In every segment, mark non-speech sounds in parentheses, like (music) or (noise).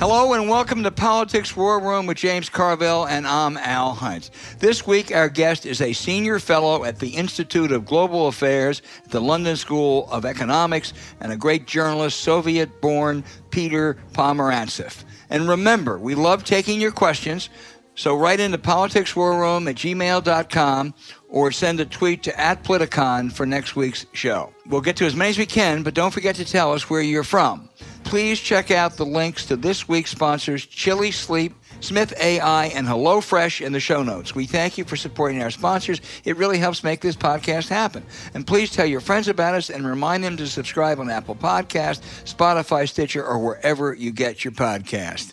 Hello and welcome to Politics War Room with James Carville, and I'm Al Hunt. This week, our guest is a senior fellow at the Institute of Global Affairs at the London School of Economics and a great journalist, Soviet born Peter Pomerantsev. And remember, we love taking your questions, so write into politicswarroom at gmail.com or send a tweet to at Politicon for next week's show. We'll get to as many as we can, but don't forget to tell us where you're from please check out the links to this week's sponsors, Chili Sleep, Smith AI, and HelloFresh in the show notes. We thank you for supporting our sponsors. It really helps make this podcast happen. And please tell your friends about us and remind them to subscribe on Apple Podcast, Spotify, Stitcher, or wherever you get your podcast.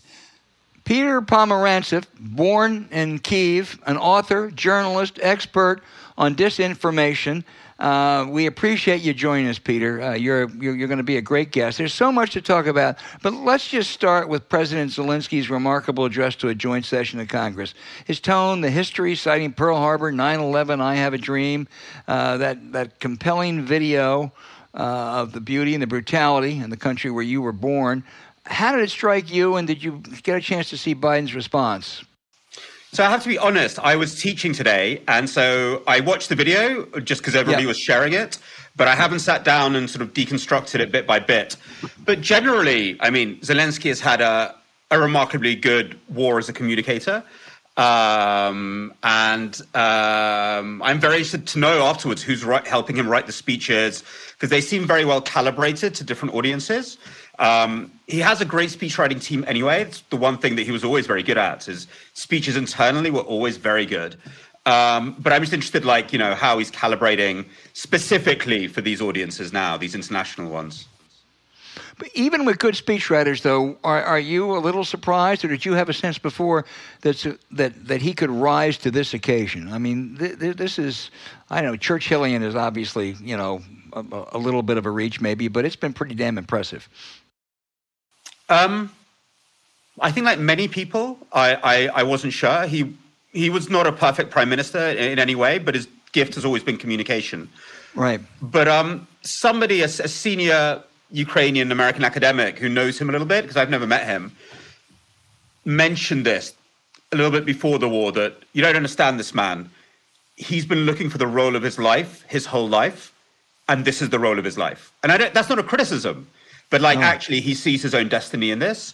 Peter Pomerantsev, born in Kiev, an author, journalist, expert on disinformation, uh, we appreciate you joining us, Peter. Uh, you're, you're, you're going to be a great guest. There's so much to talk about, but let's just start with President Zelensky's remarkable address to a joint session of Congress. His tone, the history, citing Pearl Harbor, 9 11, I Have a Dream, uh, that, that compelling video uh, of the beauty and the brutality in the country where you were born. How did it strike you, and did you get a chance to see Biden's response? So I have to be honest, I was teaching today, and so I watched the video just because everybody yeah. was sharing it, but I haven't sat down and sort of deconstructed it bit by bit. But generally, I mean, Zelensky has had a, a remarkably good war as a communicator. Um, and um, I'm very interested to know afterwards who's right, helping him write the speeches because they seem very well calibrated to different audiences. Um, he has a great speechwriting team anyway. It's the one thing that he was always very good at. His speeches internally were always very good. Um, but I'm just interested, like you know, how he's calibrating specifically for these audiences now, these international ones. But even with good speechwriters, though, are, are you a little surprised, or did you have a sense before that that that he could rise to this occasion? I mean, th- th- this is, I know, Churchillian is obviously, you know, a, a little bit of a reach, maybe, but it's been pretty damn impressive. Um, I think, like many people, I, I, I wasn't sure. He he was not a perfect prime minister in any way, but his gift has always been communication. Right. But um, somebody, a, a senior Ukrainian American academic who knows him a little bit, because I've never met him, mentioned this a little bit before the war that you don't understand this man. He's been looking for the role of his life, his whole life, and this is the role of his life. And I don't, that's not a criticism. But like, oh. actually, he sees his own destiny in this,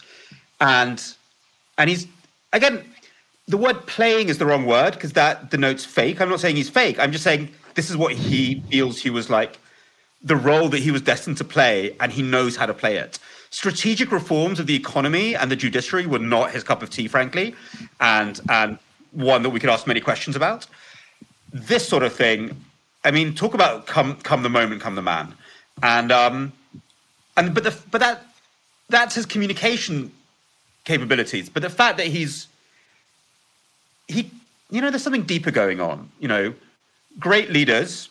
and and he's again, the word playing is the wrong word because that denotes fake. I'm not saying he's fake. I'm just saying this is what he feels he was like the role that he was destined to play, and he knows how to play it. Strategic reforms of the economy and the judiciary were not his cup of tea, frankly, and and one that we could ask many questions about. This sort of thing, I mean, talk about come come the moment, come the man, and um, and but the but that that's his communication capabilities. But the fact that he's he you know there's something deeper going on. You know, great leaders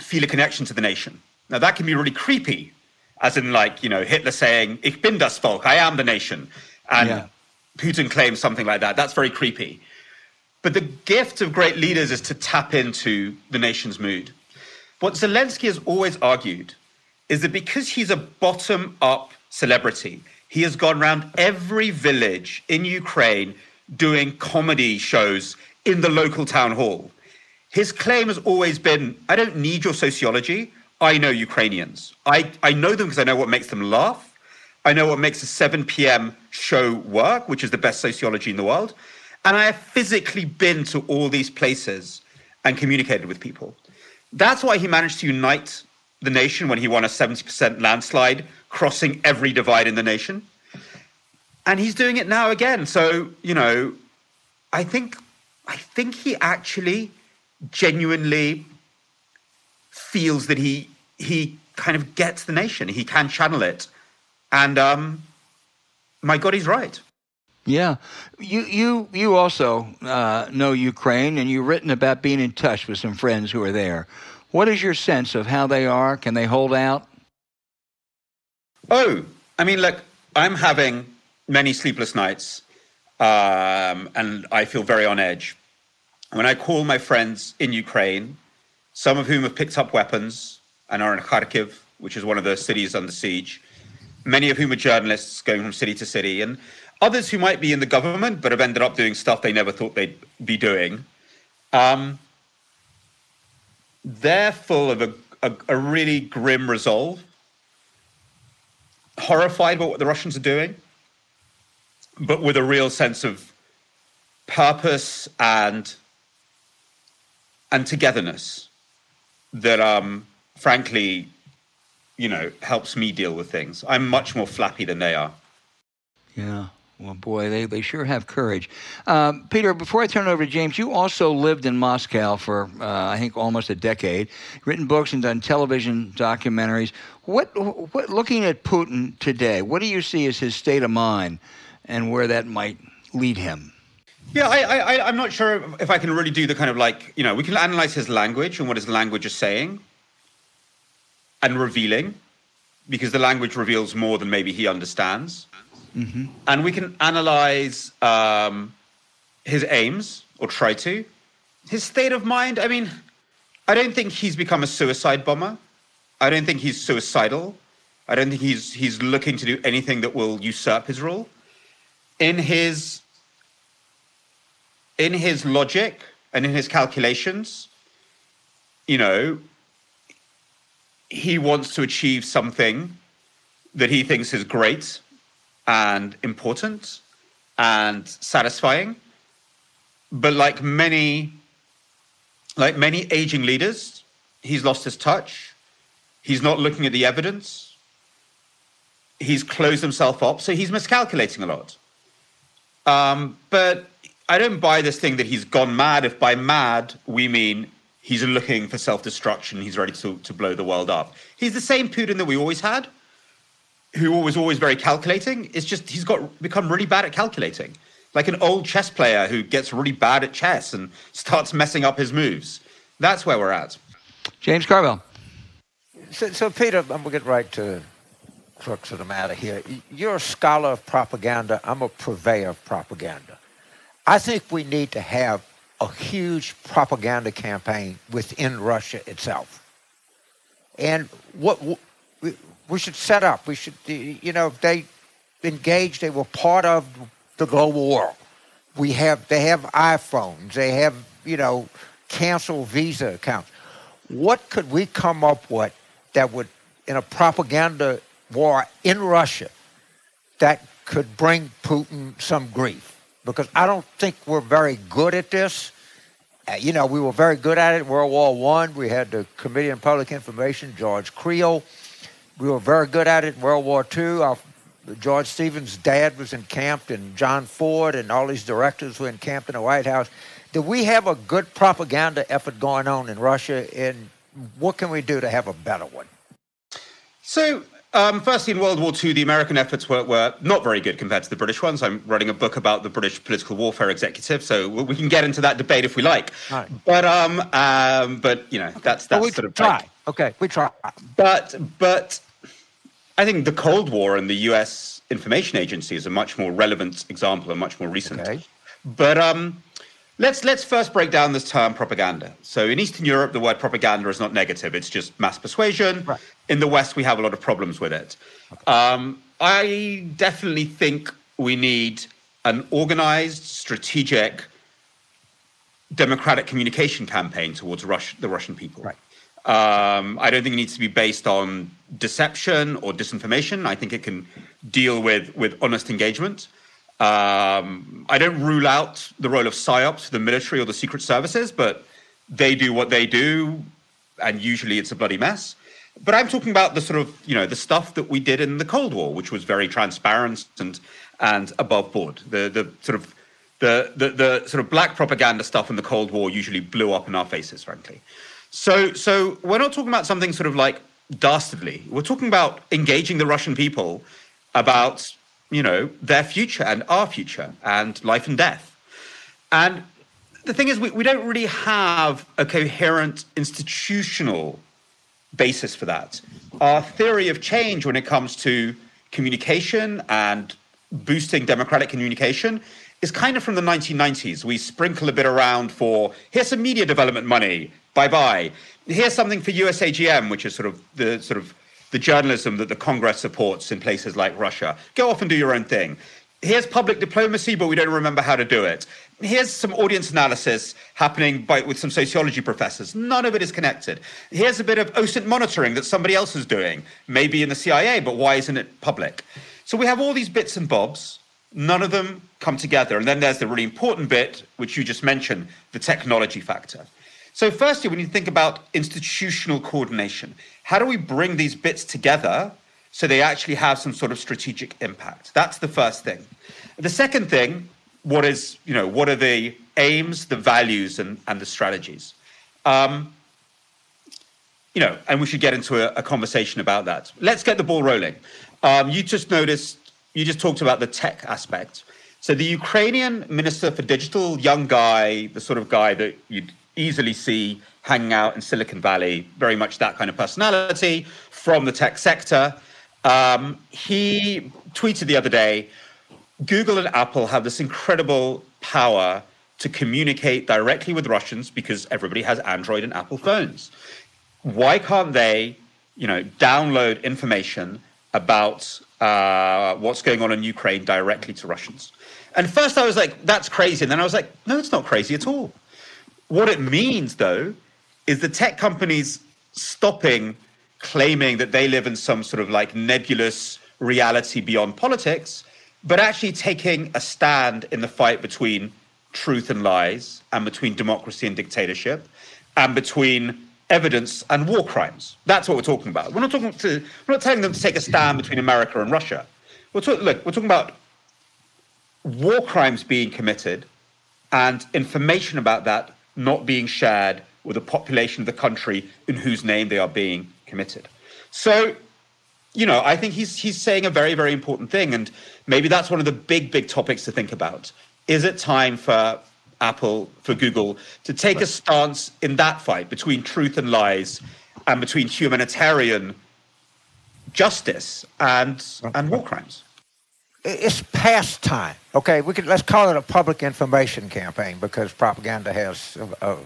feel a connection to the nation. Now that can be really creepy, as in like you know Hitler saying "Ich bin das Volk," I am the nation, and yeah. Putin claims something like that. That's very creepy. But the gift of great leaders is to tap into the nation's mood. What Zelensky has always argued is that because he's a bottom up celebrity, he has gone around every village in Ukraine doing comedy shows in the local town hall. His claim has always been I don't need your sociology. I know Ukrainians. I, I know them because I know what makes them laugh. I know what makes a 7 p.m. show work, which is the best sociology in the world. And I have physically been to all these places and communicated with people. That's why he managed to unite the nation when he won a 70% landslide, crossing every divide in the nation. And he's doing it now again. So, you know, I think I think he actually genuinely feels that he he kind of gets the nation. He can channel it, and um, my God, he's right. Yeah, you you you also uh, know Ukraine, and you've written about being in touch with some friends who are there. What is your sense of how they are? Can they hold out? Oh, I mean, look, I'm having many sleepless nights, um, and I feel very on edge. When I call my friends in Ukraine, some of whom have picked up weapons and are in Kharkiv, which is one of the cities under siege, many of whom are journalists going from city to city, and others who might be in the government but have ended up doing stuff they never thought they'd be doing. Um, they're full of a, a, a really grim resolve, horrified by what the Russians are doing, but with a real sense of purpose and and togetherness that um frankly you know helps me deal with things. I'm much more flappy than they are. Yeah well, boy, they, they sure have courage. Um, Peter, before I turn it over to James, you also lived in Moscow for, uh, I think, almost a decade, written books and done television documentaries. What, what, looking at Putin today, what do you see as his state of mind and where that might lead him? Yeah, I, I, I'm not sure if I can really do the kind of like, you know, we can analyze his language and what his language is saying and revealing, because the language reveals more than maybe he understands. Mm-hmm. And we can analyze um, his aims or try to. His state of mind, I mean, I don't think he's become a suicide bomber. I don't think he's suicidal. I don't think he's he's looking to do anything that will usurp his rule. In his in his logic and in his calculations, you know, he wants to achieve something that he thinks is great and important and satisfying. But like many, like many aging leaders, he's lost his touch. He's not looking at the evidence. He's closed himself up, so he's miscalculating a lot. Um, but I don't buy this thing that he's gone mad. If by mad we mean he's looking for self-destruction, he's ready to, to blow the world up. He's the same Putin that we always had who was always very calculating. It's just he's got become really bad at calculating, like an old chess player who gets really bad at chess and (laughs) starts messing up his moves. That's where we're at. James Carville. So, so Peter, I'm gonna get right to crux of the matter here. You're a scholar of propaganda. I'm a purveyor of propaganda. I think we need to have a huge propaganda campaign within Russia itself. And what we should set up. We should, you know, they engaged. They were part of the global War. We have, they have iPhones. They have, you know, cancel Visa accounts. What could we come up with that would, in a propaganda war in Russia, that could bring Putin some grief? Because I don't think we're very good at this. Uh, you know, we were very good at it. World War One, we had the Committee on Public Information, George Creel we were very good at it in World War II. Our, George Stevens' dad was encamped, and John Ford and all these directors were encamped in the White House. Do we have a good propaganda effort going on in Russia? And what can we do to have a better one? So, um, firstly, in World War II, the American efforts were, were not very good compared to the British ones. I'm writing a book about the British political warfare executive, so we can get into that debate if we like. Right. But um, um, but you know, okay. that's that's well, sort of try. Like, okay, we try. But but I think the Cold War and the U.S. Information Agency is a much more relevant example and much more recent. Okay. But um, let's let's first break down this term propaganda. So in Eastern Europe, the word propaganda is not negative; it's just mass persuasion. Right. In the West, we have a lot of problems with it. Okay. Um, I definitely think we need an organized, strategic, democratic communication campaign towards Rush, the Russian people. Right. Um, I don't think it needs to be based on deception or disinformation. I think it can deal with with honest engagement. Um, I don't rule out the role of psyops the military or the secret services, but they do what they do, and usually it's a bloody mess. But I'm talking about the sort of you know the stuff that we did in the Cold War, which was very transparent and and above board. The the sort of The, the, the sort of black propaganda stuff in the Cold War usually blew up in our faces, frankly. So, so we're not talking about something sort of like dastardly. We're talking about engaging the Russian people about, you know, their future and our future and life and death. And the thing is, we, we don't really have a coherent institutional basis for that. Our theory of change when it comes to communication and boosting democratic communication is kind of from the 1990s. We sprinkle a bit around for here's some media development money, bye bye. Here's something for USAGM, which is sort of the sort of the journalism that the Congress supports in places like Russia. Go off and do your own thing. Here's public diplomacy, but we don't remember how to do it. Here's some audience analysis happening by, with some sociology professors. None of it is connected. Here's a bit of OSINT monitoring that somebody else is doing, maybe in the CIA, but why isn't it public? So we have all these bits and bobs. None of them come together. And then there's the really important bit, which you just mentioned, the technology factor. So, firstly, when you think about institutional coordination, how do we bring these bits together so they actually have some sort of strategic impact? That's the first thing. The second thing, what is, you know, what are the aims, the values, and, and the strategies? Um, you know, and we should get into a, a, conversation about that. Let's get the ball rolling. Um, you just noticed, you just talked about the tech aspect. So the Ukrainian minister for digital, young guy, the sort of guy that you'd easily see hanging out in Silicon Valley, very much that kind of personality from the tech sector. Um, he tweeted the other day Google and Apple have this incredible power to communicate directly with Russians because everybody has Android and Apple phones. Why can't they, you know, download information about uh, what's going on in Ukraine directly to Russians? And first I was like, that's crazy. And then I was like, no, it's not crazy at all. What it means, though, is the tech companies stopping claiming that they live in some sort of like nebulous reality beyond politics, but actually taking a stand in the fight between truth and lies, and between democracy and dictatorship, and between evidence and war crimes. That's what we're talking about. We're not talking to, we're not telling them to take a stand between America and Russia. We're talk, look, we're talking about war crimes being committed and information about that not being shared with the population of the country in whose name they are being committed. So, you know, I think he's he's saying a very very important thing, and maybe that's one of the big big topics to think about. Is it time for Apple, for Google, to take a stance in that fight between truth and lies, and between humanitarian justice and and war crimes? It's past time. Okay, we could let's call it a public information campaign because propaganda has a, a,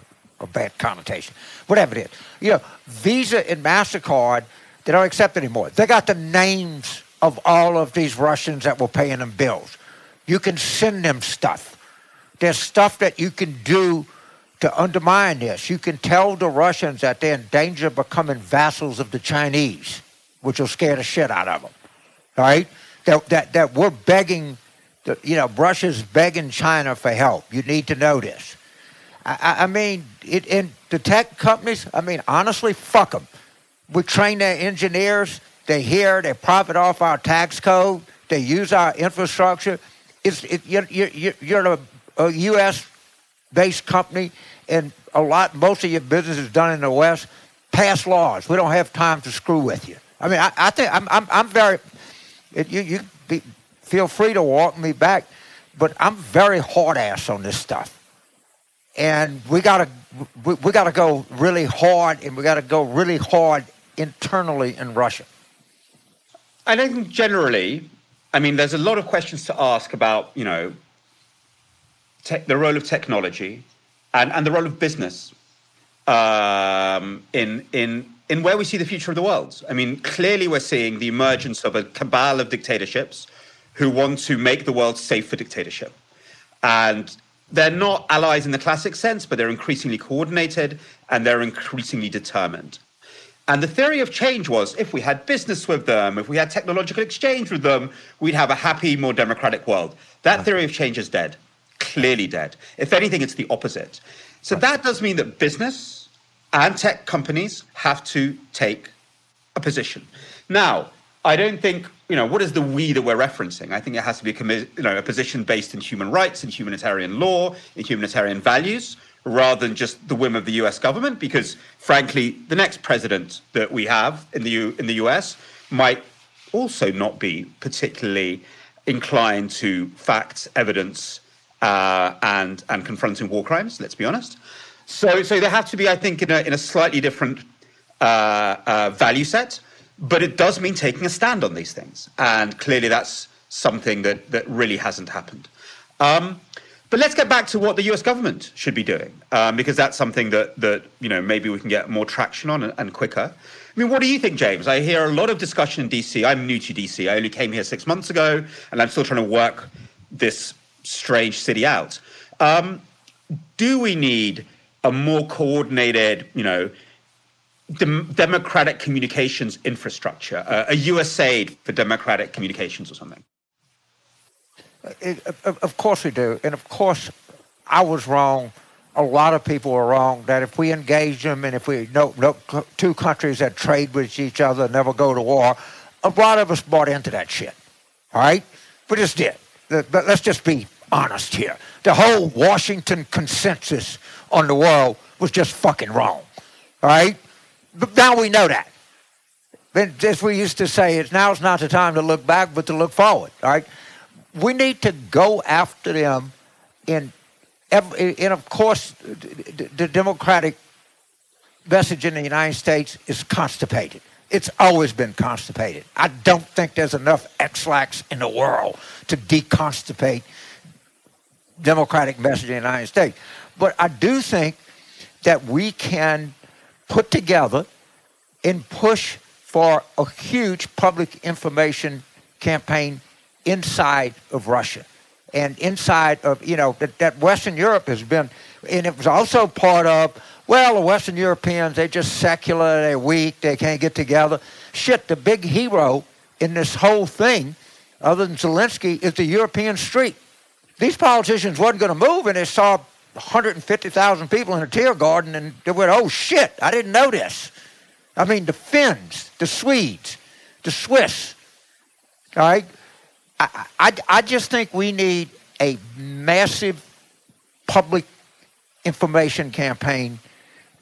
a, bad connotation. Whatever it is, you know, Visa and Mastercard they don't accept anymore. They got the names of all of these Russians that were paying them bills. You can send them stuff. There's stuff that you can do to undermine this. You can tell the Russians that they're in danger of becoming vassals of the Chinese, which will scare the shit out of them. All right that, that, that we're begging, you know, Russia's begging China for help. You need to know this. I, I mean, it, in the tech companies, I mean, honestly, fuck them. We train their engineers. They hear, they profit off our tax code. They use our infrastructure. It's, it, you're, you're, you're a, a U.S. based company, and a lot, most of your business is done in the West. Pass laws. We don't have time to screw with you. I mean, I, I think I'm, I'm, I'm very, it, you you be, feel free to walk me back, but I'm very hard ass on this stuff, and we gotta we, we gotta go really hard, and we gotta go really hard internally in Russia. I think generally, I mean, there's a lot of questions to ask about, you know, the role of technology and, and the role of business um, in in in where we see the future of the world. I mean, clearly we're seeing the emergence of a cabal of dictatorships who want to make the world safe for dictatorship. And they're not allies in the classic sense, but they're increasingly coordinated and they're increasingly determined. And the theory of change was if we had business with them, if we had technological exchange with them, we'd have a happy, more democratic world. That theory of change is dead, clearly dead. If anything, it's the opposite. So that does mean that business, and tech companies have to take a position. Now, I don't think you know, what is the we that we're referencing? I think it has to be a, you know, a position based in human rights and humanitarian law, in humanitarian values, rather than just the whim of the U.S. government. Because, frankly, the next president that we have in the U- in the U.S. might also not be particularly inclined to facts, evidence, uh, and and confronting war crimes. Let's be honest. So, so they have to be, I think, in a in a slightly different uh, uh, value set. But it does mean taking a stand on these things. And clearly that's something that, that really hasn't happened. Um, but let's get back to what the US government should be doing, um, because that's something that, that you know, maybe we can get more traction on and, and, quicker. I mean, what do you think, James? I hear a lot of discussion in DC. I'm new to DC. I only came here six months ago, and I'm still trying to work this strange city out. Um, do we need a more coordinated, you know, dem- democratic communications infrastructure, uh, a USAID for democratic communications or something? It, of course we do. And of course, I was wrong. A lot of people were wrong that if we engage them and if we no, no two countries that trade with each other never go to war, a lot of us bought into that shit. All right? We just did. But let's just be honest here. The whole Washington consensus on the world was just fucking wrong. All right? But now we know that. But as we used to say, it's now's not the time to look back, but to look forward. All right, we need to go after them in, every, and of course, the, the Democratic message in the United States is constipated. It's always been constipated. I don't think there's enough Ex-Lax in the world to deconstipate Democratic message in the United States. But I do think that we can put together and push for a huge public information campaign inside of Russia and inside of, you know, that, that Western Europe has been, and it was also part of, well, the Western Europeans, they're just secular, they're weak, they can't get together. Shit, the big hero in this whole thing, other than Zelensky, is the European street. These politicians wasn't going to move, and they saw 150,000 people in a Tiergarten and they went, oh shit, I didn't know this. I mean, the Finns, the Swedes, the Swiss, all right? I, I, I just think we need a massive public information campaign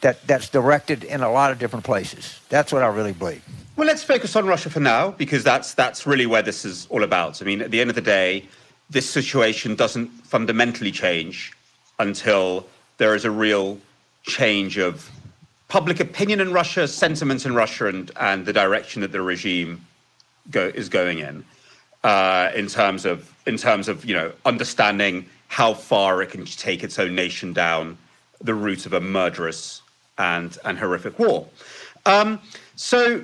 that, that's directed in a lot of different places. That's what I really believe. Well, let's focus on Russia for now because that's that's really where this is all about. I mean, at the end of the day, this situation doesn't fundamentally change until there is a real change of public opinion in Russia, sentiments in Russia, and, and the direction that the regime go, is going in, uh, in terms of in terms of you know understanding how far it can take its own nation down the route of a murderous and and horrific war. Um, so,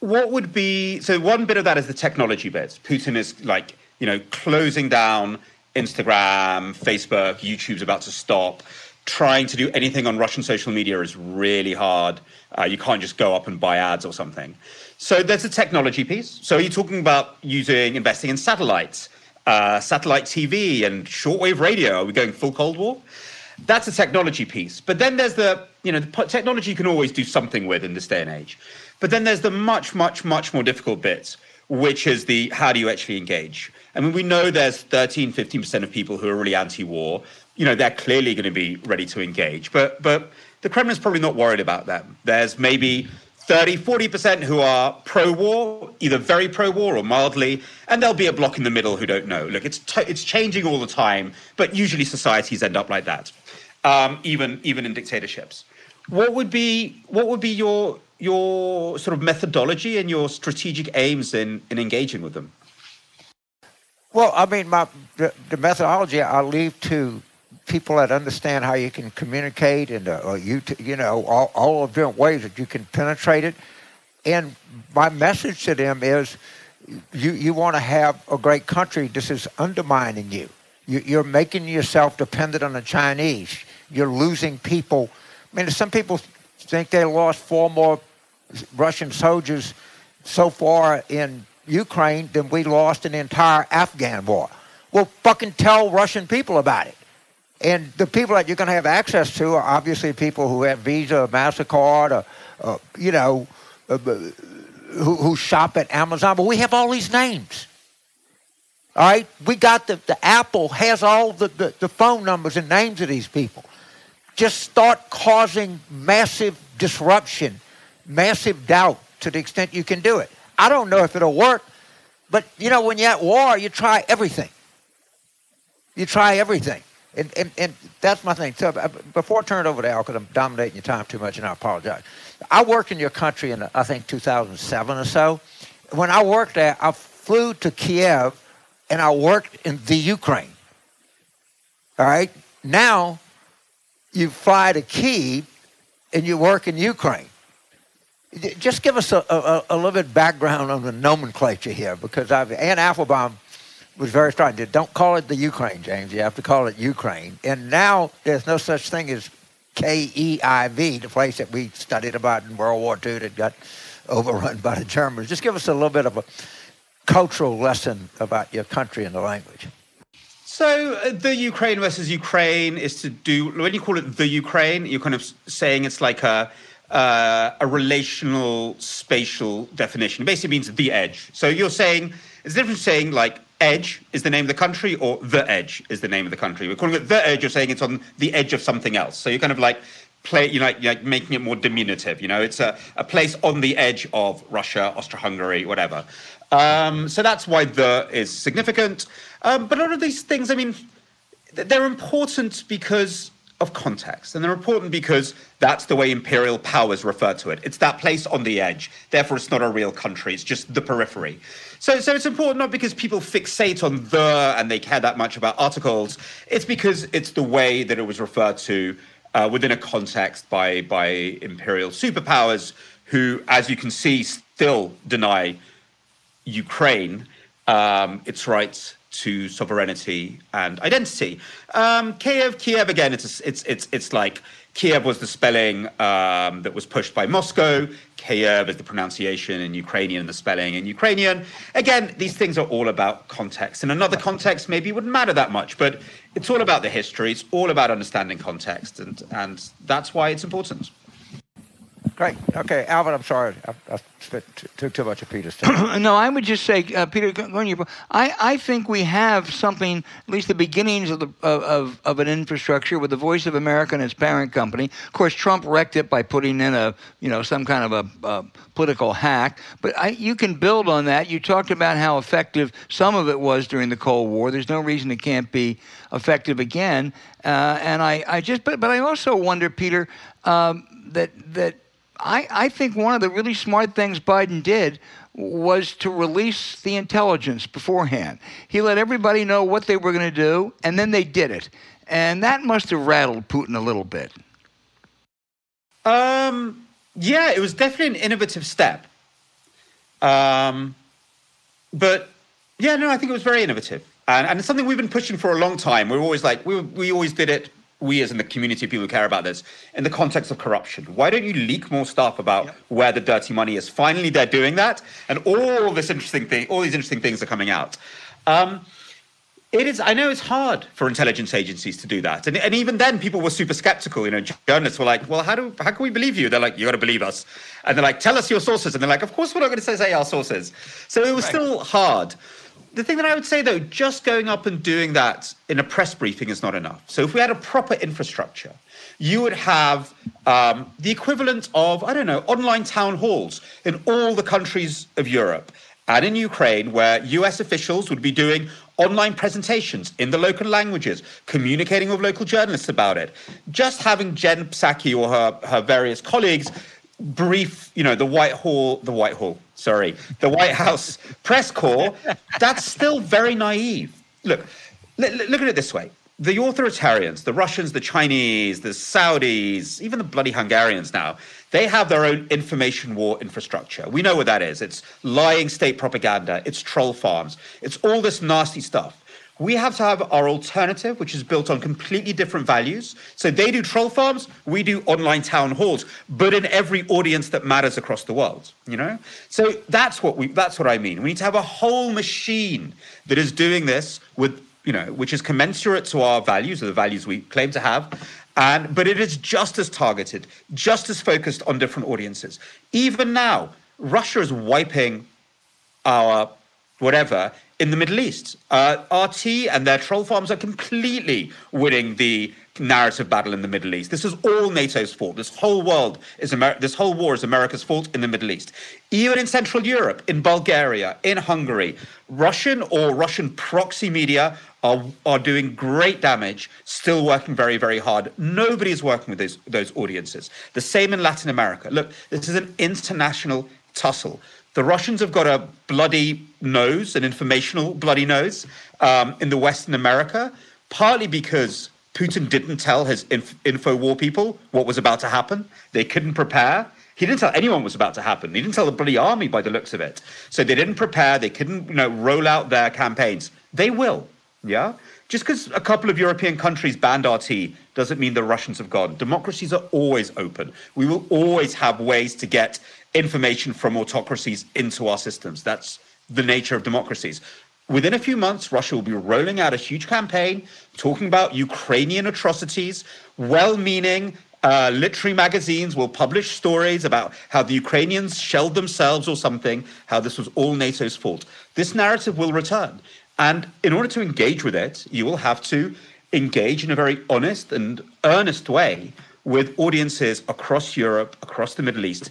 what would be so one bit of that is the technology bit. Putin is like you know closing down Instagram, Facebook, YouTube's about to stop. Trying to do anything on Russian social media is really hard. Uh, you can't just go up and buy ads or something. So there's a technology piece. So are you're talking about using investing in satellites, uh, satellite TV, and shortwave radio. Are we going full Cold War? That's a technology piece. But then there's the you know the technology you can always do something with in this day and age. But then there's the much much much more difficult bits, which is the how do you actually engage? I mean, we know there's 13, 15% of people who are really anti-war. You know, they're clearly going to be ready to engage. But but the Kremlin's probably not worried about them. There's maybe 30, 40% who are pro-war, either very pro-war or mildly, and there'll be a block in the middle who don't know. Look, it's t- it's changing all the time, but usually societies end up like that, um, even even in dictatorships. What would be what would be your your sort of methodology and your strategic aims in in engaging with them? Well, I mean, my the, the methodology I leave to people that understand how you can communicate and uh, you you know all, all the different ways that you can penetrate it. And my message to them is, you you want to have a great country. This is undermining you. you. You're making yourself dependent on the Chinese. You're losing people. I mean, some people think they lost four more Russian soldiers so far in Ukraine than we lost in the entire Afghan war. Well, fucking tell Russian people about it. And the people that you're going to have access to are obviously people who have Visa, or MasterCard, or, uh, you know, uh, who, who shop at Amazon, but we have all these names. All right, we got the, the Apple has all the, the, the phone numbers and names of these people. Just start causing massive disruption, massive doubt to the extent you can do it. I don't know if it'll work, but you know, when you're at war, you try everything. You try everything. And, and, and that's my thing. So uh, before I turn it over to Al, because I'm dominating your time too much, and I apologize. I worked in your country in, I think, 2007 or so. When I worked there, I flew to Kiev, and I worked in the Ukraine. All right? Now, you fly to Kiev, and you work in Ukraine. Just give us a, a, a little bit background on the nomenclature here, because I've, Anne Applebaum was very strong. Don't call it the Ukraine, James. You have to call it Ukraine. And now there's no such thing as KEIV, the place that we studied about in World War II that got overrun by the Germans. Just give us a little bit of a cultural lesson about your country and the language. So uh, the Ukraine versus Ukraine is to do when you call it the Ukraine, you're kind of saying it's like a uh, a relational spatial definition. It basically means the edge. So you're saying it's different saying like edge is the name of the country or the edge is the name of the country. We're calling it the edge, you're saying it's on the edge of something else. So you're kind of like play, you know, like, like making it more diminutive. You know, it's a, a place on the edge of Russia, Austro-Hungary, whatever. Um, so that's why the is significant. Um, but a lot of these things, I mean, they're important because of context. And they're important because that's the way imperial powers refer to it. It's that place on the edge. Therefore, it's not a real country, it's just the periphery. So, so it's important not because people fixate on the and they care that much about articles. It's because it's the way that it was referred to uh, within a context by by imperial superpowers who, as you can see, still deny Ukraine um, its rights to sovereignty and identity. Um, Kiev, Kiev again, it's it's it's it's like Kiev was the spelling um, that was pushed by Moscow. Kyiv is the pronunciation in Ukrainian the spelling in Ukrainian. Again, these things are all about context. In another context, maybe it wouldn't matter that much, but it's all about the history. It's all about understanding context, and and that's why it's important. Great. Okay, Alvin, I'm sorry. I, I took too much of Peter's time. (clears throat) no, I would just say, uh, Peter, going your, I, I think we have something, at least the beginnings of, the, of, of an infrastructure with the Voice of America and its parent company. Of course, Trump wrecked it by putting in a, you know, some kind of a, a political hack. But I, you can build on that. You talked about how effective some of it was during the Cold War. There's no reason it can't be effective again. Uh, and I, I just, but, but I also wonder, Peter, um, that that I, I think one of the really smart things Biden did was to release the intelligence beforehand. He let everybody know what they were going to do, and then they did it. And that must have rattled Putin a little bit. Um, yeah, it was definitely an innovative step. Um, but yeah, no, I think it was very innovative. And, and it's something we've been pushing for a long time. We're always like, we, we always did it we as in the community of people who care about this in the context of corruption. Why don't you leak more stuff about yep. where the dirty money is? Finally they're doing that and all this interesting thing all these interesting things are coming out. Um, it is i know it's hard for intelligence agencies to do that and, and even then people were super skeptical you know journalists were like well how do how can we believe you? They're like you got to believe us. And they're like tell us your sources. And they're like of course we're not going to say our sources. So it was right. still hard the thing that I would say though, just going up and doing that in a press briefing is not enough. So if we had a proper infrastructure, you would have um, the equivalent of, I don't know, online town halls in all the countries of Europe and in Ukraine, where US officials would be doing online presentations in the local languages, communicating with local journalists about it. Just having Jen Psaki or her, her various colleagues brief, you know, the Whitehall, the Whitehall, sorry, the White House press corps, (laughs) that's still very naive. Look, look at it this way. The authoritarians, the Russians, the Chinese, the Saudis, even the bloody Hungarians now, they have their own information war infrastructure. We know what that is. It's lying state propaganda, it's troll farms, it's all this nasty stuff. We have to have our alternative, which is built on completely different values. So they do troll farms, we do online town halls, but in every audience that matters across the world. You know, so that's what we that's what I mean. We need to have a whole machine that is doing this with you know, which is commensurate to our values or the values we claim to have. And but it is just as targeted, just as focused on different audiences. Even now, Russia is wiping our whatever in the Middle East. Uh, RT and their troll farms are completely winning the narrative battle in the Middle East. This is all NATO's fault. This whole world is Amer- this whole war is America's fault in the Middle East. Even in Central Europe, in Bulgaria, in Hungary, Russian or Russian proxy media are are doing great damage, still working very, very hard. Nobody's working with those those audiences. The same in Latin America. Look, this is an international tussle. The Russians have got a bloody nose, an informational bloody nose, um, in the Western America, partly because Putin didn't tell his inf- info war people what was about to happen. They couldn't prepare. He didn't tell anyone what was about to happen. He didn't tell the bloody army by the looks of it. So they didn't prepare. They couldn't, you know, roll out their campaigns. They will. Yeah. Just because a couple of European countries banned RT doesn't mean the Russians have gone. Democracies are always open. We will always have ways to get information from autocracies into our systems. That's the nature of democracies. Within a few months, Russia will be rolling out a huge campaign talking about Ukrainian atrocities, well meaning. Uh, literary magazines will publish stories about how the Ukrainians shelled themselves or something, how this was all NATO's fault. This narrative will return. And in order to engage with it, you will have to engage in a very honest and earnest way with audiences across Europe, across the Middle East.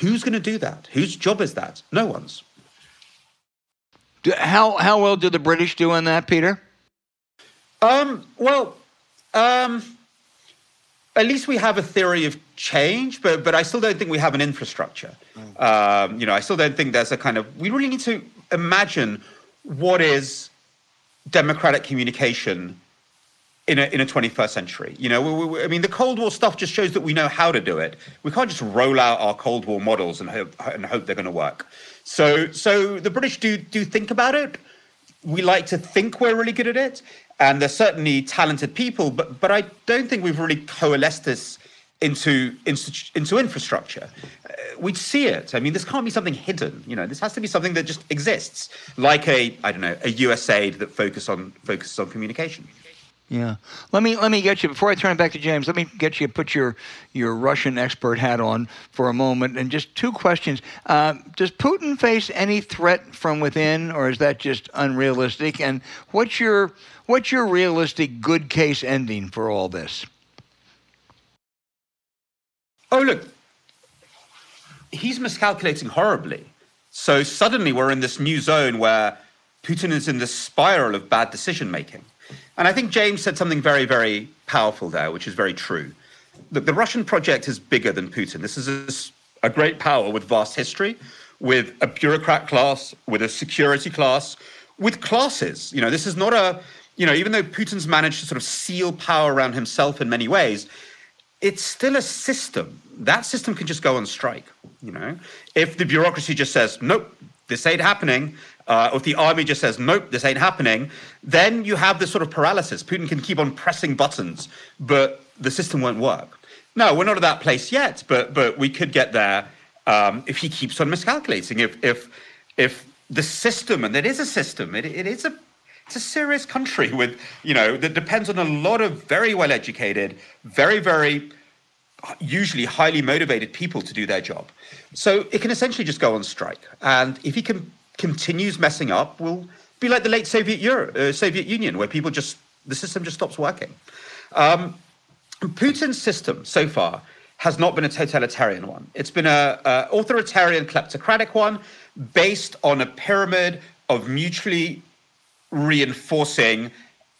Who's going to do that? Whose job is that? No one's. How how well do the British do on that, Peter? Um, well, um, at least we have a theory of change, but but I still don't think we have an infrastructure. Um, you know, I still don't think there's a kind of. We really need to imagine what is democratic communication in a, in a 21st century. You know, we, we, I mean, the Cold War stuff just shows that we know how to do it. We can't just roll out our Cold War models and hope, and hope they're going to work. So, so the British do do think about it. We like to think we're really good at it, and they're certainly talented people. But but I don't think we've really coalesced this into into, into infrastructure. Uh, we'd see it. I mean, this can't be something hidden. You know, this has to be something that just exists, like a I don't know a USAID that focus on focuses on communication. Yeah. Let me let me get you before I turn it back to James. Let me get you put your your Russian expert hat on for a moment, and just two questions. Uh, does Putin face any threat from within, or is that just unrealistic? And what's your what's your realistic good case ending for all this? Oh look, he's miscalculating horribly. So suddenly we're in this new zone where Putin is in this spiral of bad decision making. And I think James said something very, very powerful there, which is very true. Look, the Russian project is bigger than Putin. This is a, a great power with vast history, with a bureaucrat class, with a security class, with classes. You know, this is not a, you know, even though Putin's managed to sort of seal power around himself in many ways, it's still a system. That system can just go on strike. You know, if the bureaucracy just says, nope, this ain't happening, uh, or if the army just says, nope, this ain't happening, then you have this sort of paralysis. Putin can keep on pressing buttons, but the system won't work. No, we're not at that place yet, but but we could get there um, if he keeps on miscalculating. If if if the system, and it is a system, it, it is a it's a serious country with you know that depends on a lot of very well educated, very very usually highly motivated people to do their job. So it can essentially just go on strike, and if he can continues messing up, we'll be like the late Soviet Euro, uh, Soviet Union, where people just the system just stops working. Um, Putin's system so far has not been a totalitarian one. It's been a, a authoritarian, kleptocratic one based on a pyramid of mutually reinforcing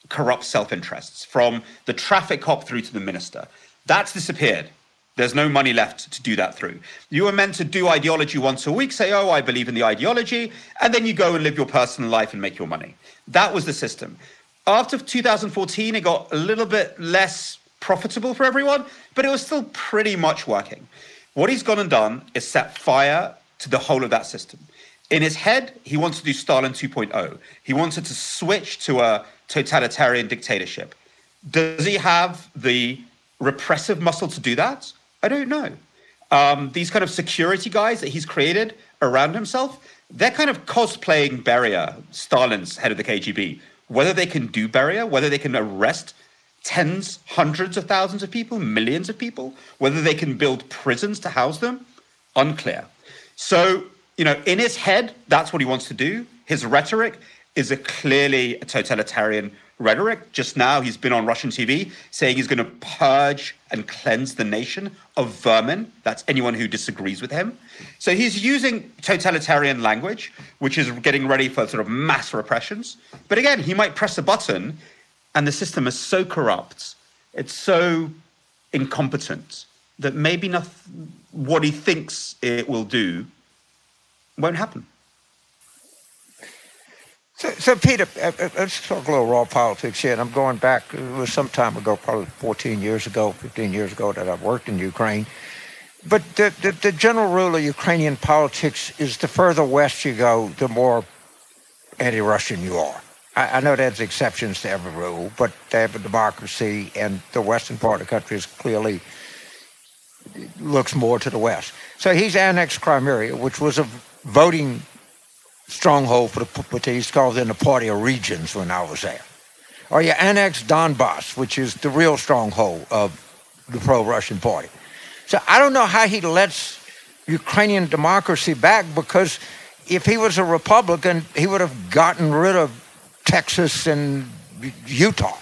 corrupt self-interests, from the traffic cop through to the minister. That's disappeared. There's no money left to do that through. You were meant to do ideology once a week, say, oh, I believe in the ideology, and then you go and live your personal life and make your money. That was the system. After 2014, it got a little bit less profitable for everyone, but it was still pretty much working. What he's gone and done is set fire to the whole of that system. In his head, he wants to do Stalin 2.0. He wanted to switch to a totalitarian dictatorship. Does he have the repressive muscle to do that? I don't know. Um, these kind of security guys that he's created around himself, they're kind of cosplaying Beria, Stalin's head of the KGB. Whether they can do Beria, whether they can arrest tens, hundreds of thousands of people, millions of people, whether they can build prisons to house them, unclear. So, you know, in his head, that's what he wants to do. His rhetoric is a clearly a totalitarian rhetoric. Just now, he's been on Russian TV saying he's going to purge and cleanse the nation of vermin. That's anyone who disagrees with him. So he's using totalitarian language, which is getting ready for sort of mass repressions. But again, he might press a button, and the system is so corrupt, it's so incompetent that maybe not, what he thinks it will do won't happen. So, so Peter, uh, uh, let's talk a little raw politics here. And I'm going back, it was some time ago, probably 14 years ago, 15 years ago, that I worked in Ukraine. But the, the, the general rule of Ukrainian politics is the further west you go, the more anti Russian you are. I, I know there's exceptions to every rule, but they have a democracy, and the western part of the country is clearly looks more to the west. So he's annexed Crimea, which was a voting stronghold for the, what they used to call then the party of regions when I was there. Or you annex Donbass, which is the real stronghold of the pro-Russian party. So I don't know how he lets Ukrainian democracy back because if he was a Republican, he would have gotten rid of Texas and Utah,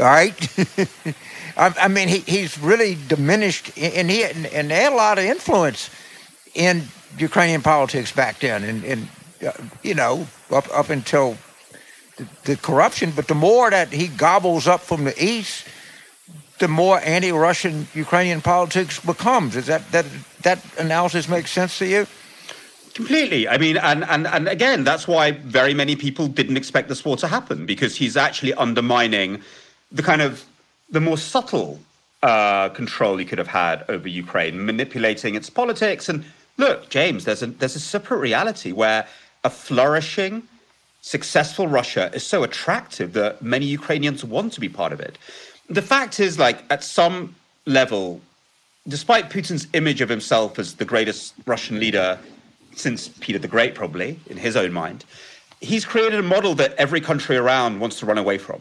all right? (laughs) I, I, mean, he, he's really diminished, and he and they had a lot of influence in Ukrainian politics back then, and, and you know, up up until the, the, corruption. But the more that he gobbles up from the east, the more anti-Russian Ukrainian politics becomes. Is that that that analysis makes sense to you? Completely. I mean, and, and, and again, that's why very many people didn't expect this war to happen because he's actually undermining the kind of the more subtle uh, control he could have had over Ukraine, manipulating its politics. And look, James, there's a there's a separate reality where a flourishing, successful Russia is so attractive that many Ukrainians want to be part of it. The fact is, like, at some level, despite Putin's image of himself as the greatest Russian leader since Peter the Great, probably, in his own mind, he's created a model that every country around wants to run away from,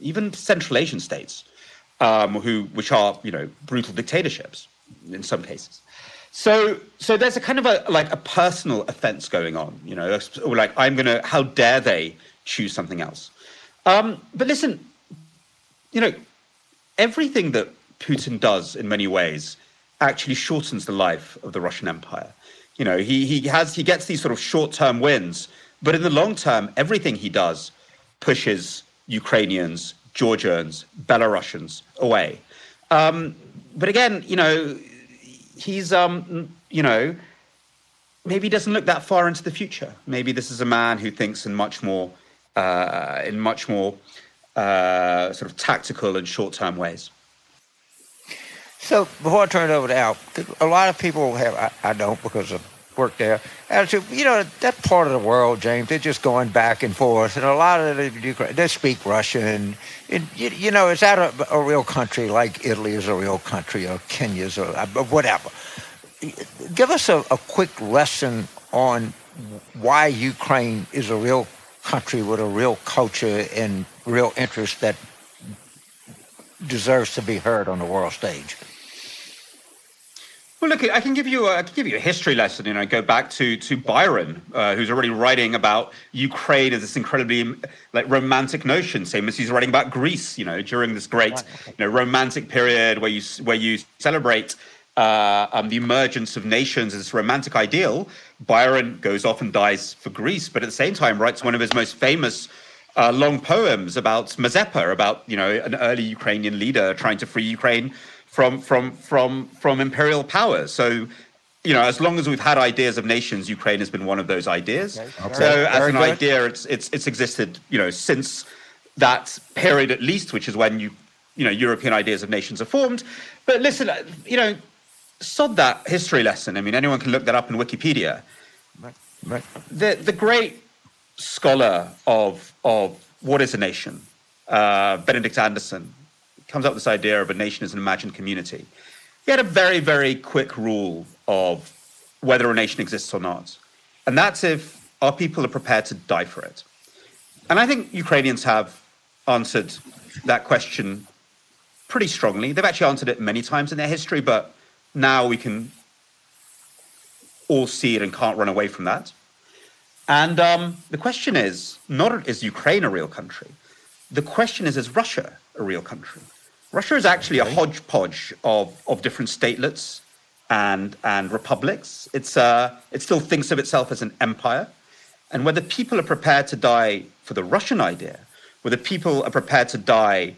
even Central Asian states, um, who, which are, you know, brutal dictatorships in some cases. So, so there's a kind of a like a personal offense going on, you know, like I'm gonna, how dare they choose something else? Um, but listen, you know, everything that Putin does in many ways actually shortens the life of the Russian Empire. You know, he he has he gets these sort of short-term wins, but in the long term, everything he does pushes Ukrainians, Georgians, Belarusians away. Um, but again, you know, he's um you know maybe he doesn't look that far into the future. Maybe this is a man who thinks in much more uh, in much more uh, sort of tactical and short term ways. So before I turn it over to Al, a lot of people have I, I don't because of work there. Attitude, you know, that part of the world, James, they're just going back and forth, and a lot of the they speak Russian. And, you, you know, is that a, a, real country like Italy is a real country, or Kenya's, or uh, whatever? Give us a, a quick lesson on why Ukraine is a real country with a real culture and real interest that deserves to be heard on the world stage. Well, look, I can give you a, I can give you a history lesson. You know, go back to to Byron, uh, who's already writing about Ukraine as this incredibly like romantic notion, same as he's writing about Greece. You know, during this great you know romantic period where you where you celebrate uh, um, the emergence of nations as this romantic ideal. Byron goes off and dies for Greece, but at the same time writes one of his most famous uh, long poems about Mazeppa, about you know an early Ukrainian leader trying to free Ukraine from from from from imperial powers. So you know, as long as we've had ideas of nations, Ukraine has been one of those ideas. Okay. So, as an good. idea, it's it's it's existed, you know, since that period at least, which is when you you know European ideas of nations are formed. But listen, uh, you know, sod that history lesson. I mean, anyone can look that up in Wikipedia. Right. Right. The the great scholar of of what is a nation, uh, Benedict Anderson, comes up with this idea of a nation as an imagined community. He had a very, very quick rule of whether a nation exists or not. And that's if our people are prepared to die for it. And I think Ukrainians have answered that question pretty strongly. They've actually answered it many times in their history, but now we can all see it and can't run away from that. And um, the question is not is Ukraine a real country? The question is, is Russia a real country? Russia is actually a hodgepodge of, of different statelets and, and republics. It's, uh, it still thinks of itself as an empire. And whether people are prepared to die for the Russian idea, whether people are prepared to die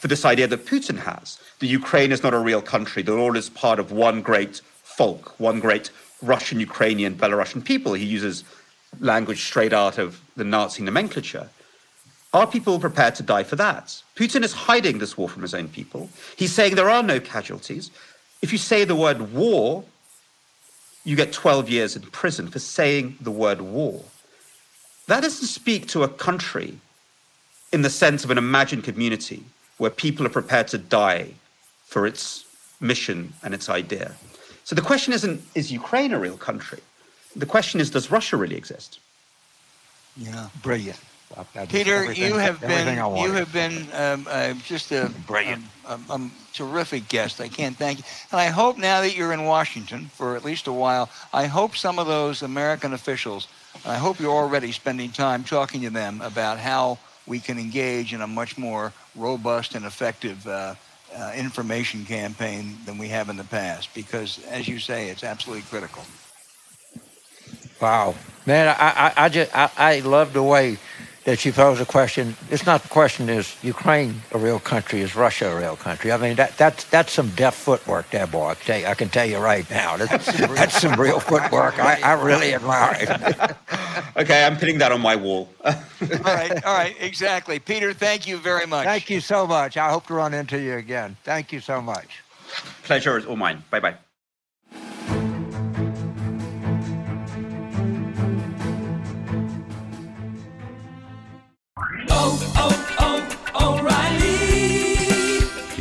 for this idea that Putin has, that Ukraine is not a real country, that all is part of one great folk, one great Russian, Ukrainian, Belarusian people. He uses language straight out of the Nazi nomenclature. Are people prepared to die for that? Putin is hiding this war from his own people. He's saying there are no casualties. If you say the word war, you get 12 years in prison for saying the word war. That doesn't speak to a country in the sense of an imagined community where people are prepared to die for its mission and its idea. So the question isn't, is Ukraine a real country? The question is, does Russia really exist? Yeah. Brilliant. Peter, you have been you have been um, uh, just a, a, a, a, terrific guest. I can't thank you, and I hope now that you're in Washington for at least a while, I hope some of those American officials, I hope you're already spending time talking to them about how we can engage in a much more robust and effective uh, uh, information campaign than we have in the past, because as you say, it's absolutely critical. Wow, man, I, I, I just I, I love the way that you pose a question. It's not the question is Ukraine a real country, is Russia a real country? I mean, that, that's, that's some deft footwork there, boy. I can tell you, I can tell you right now. That's, that's some real footwork. I, I really admire it. (laughs) okay, I'm putting that on my wall. (laughs) all right, all right, exactly. Peter, thank you very much. Thank you so much. I hope to run into you again. Thank you so much. Pleasure is all mine. Bye bye.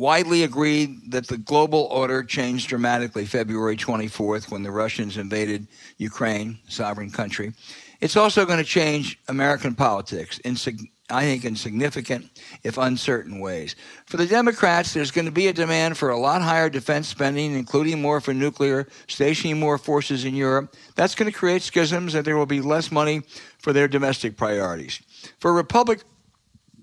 widely agreed that the global order changed dramatically February 24th when the Russians invaded Ukraine, sovereign country. It's also going to change American politics in, I think, in significant, if uncertain ways. For the Democrats, there's going to be a demand for a lot higher defense spending, including more for nuclear, stationing more forces in Europe. That's going to create schisms, and there will be less money for their domestic priorities. For Republic,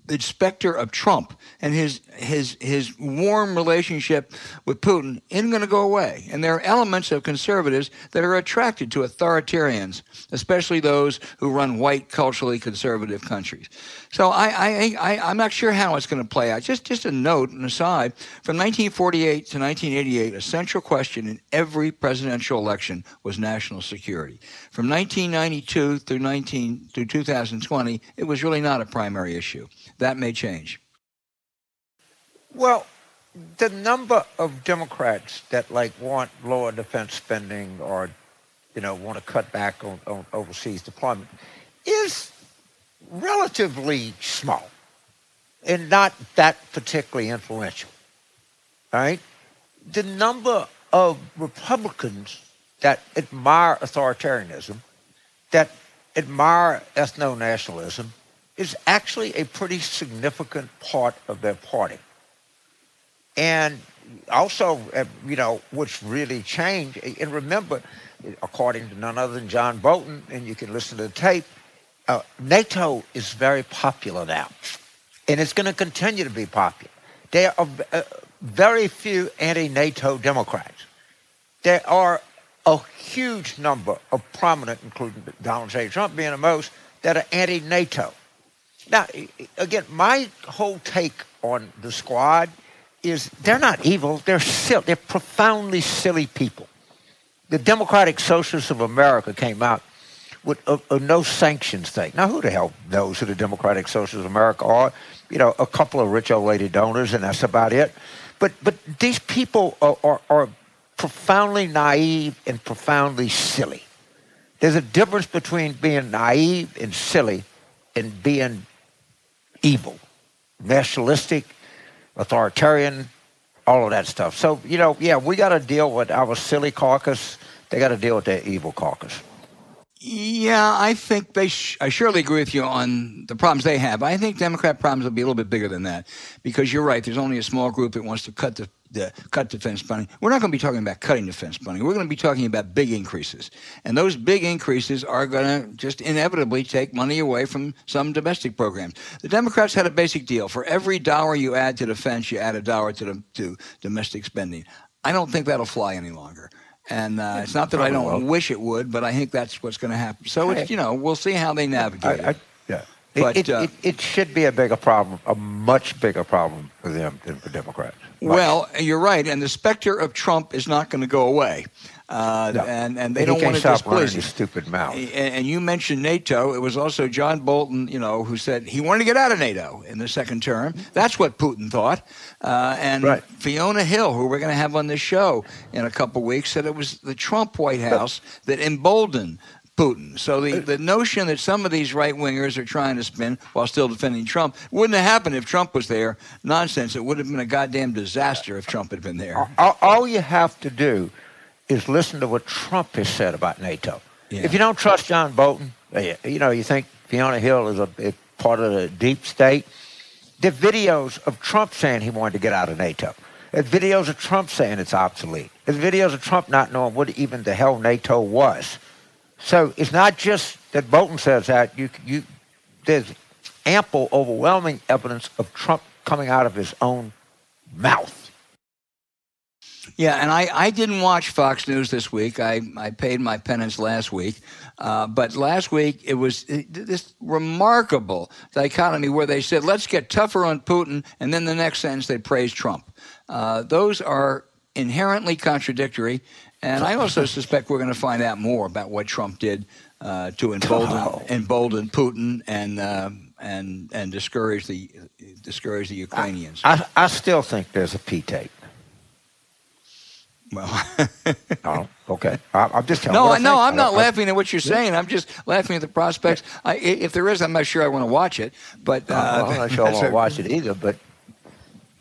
the specter of Trump and his his his warm relationship with Putin isn't going to go away. And there are elements of conservatives that are attracted to authoritarians, especially those who run white, culturally conservative countries. So I, I, I, am not sure how it's going to play out. Just, just a note, an aside, from 1948 to 1988, a central question in every presidential election was national security. From 1992 through 19 through 2020, it was really not a primary issue. That may change. Well, the number of Democrats that like want lower defense spending or, you know, want to cut back on, on overseas deployment is relatively small and not that particularly influential. Right? The number of Republicans that admire authoritarianism, that admire ethno nationalism, is actually a pretty significant part of their party. And also, uh, you know, what's really changed, and remember, according to none other than John Bolton, and you can listen to the tape, uh, NATO is very popular now. and it's going to continue to be popular. There are uh, very few anti-NATO Democrats. There are a huge number of prominent, including Donald J. Trump being the most, that are anti-NATO. Now, again, my whole take on the squad is they're not evil. They're silly. They're profoundly silly people. The Democratic Socialists of America came out with a, a, no sanctions thing. Now, who the hell knows who the Democratic Socialists of America are? You know, a couple of rich old lady donors, and that's about it. But but these people are, are, are profoundly naive and profoundly silly. There's a difference between being naive and silly and being evil, nationalistic, authoritarian, all of that stuff. So, you know, yeah, we got to deal with our silly caucus. They got to deal with their evil caucus. Yeah, I think they. Sh- I surely agree with you on the problems they have. I think Democrat problems will be a little bit bigger than that because you're right. There's only a small group that wants to cut the, the cut defense spending. We're not going to be talking about cutting defense spending. We're going to be talking about big increases, and those big increases are going to just inevitably take money away from some domestic programs. The Democrats had a basic deal: for every dollar you add to defense, you add a dollar to the, to domestic spending. I don't think that'll fly any longer. And uh, it's not that I don't well. wish it would, but I think that's what's going to happen. So it's you know we'll see how they navigate. I, I, it. yeah. But, it, it, uh, it, it should be a bigger problem, a much bigger problem for them than for Democrats. Much. Well, you're right, and the specter of Trump is not going to go away. Uh, No. and and they He don't want to displease his stupid mouth. And, and you mentioned NATO. It was also John Bolton, you know, who said he wanted to get out of NATO in the second term. That's what Putin thought. Uh, and Right. Fiona Hill, who we're going to have on this show in a couple weeks, said it was the Trump White House that emboldened Putin. So the, the notion that some of these right wingers are trying to spin while still defending Trump wouldn't have happened if Trump was there. Nonsense. It would have been a goddamn disaster if Trump had been there. all, all you have to do is listen to what Trump has said about NATO. Yeah. If you don't trust John Bolton, uh, you know, you think Fiona Hill is a, a part of the deep state. The videos of Trump saying he wanted to get out of NATO. There's videos of Trump saying it's obsolete. There's videos of Trump not knowing what even the hell NATO was. So it's not just that Bolton says that. You, you, there's ample, overwhelming evidence of Trump coming out of his own mouth. Yeah, and I, I didn't watch Fox News this week. I, I paid my penance last week. Uh, but last week, it was uh, this remarkable dichotomy where they said, let's get tougher on Putin, and then the next sentence they praised Trump. Uh, those are inherently contradictory. And I also suspect we're going to find out more about what Trump did uh, to embolden, embolden Putin and, uh, and, and discourage, the, discourage the Ukrainians. I, I still think there's a P tape. well, (laughs) Oh, okay. I, I'm just telling No, I, I no, I'm not I- I- laughing at what you're saying. I'm just laughing at the prospects. I, i- if there is, I'm not sure I want to watch it. But uh, Uh, well, I'm not sure I want (laughs) won't watch it either, but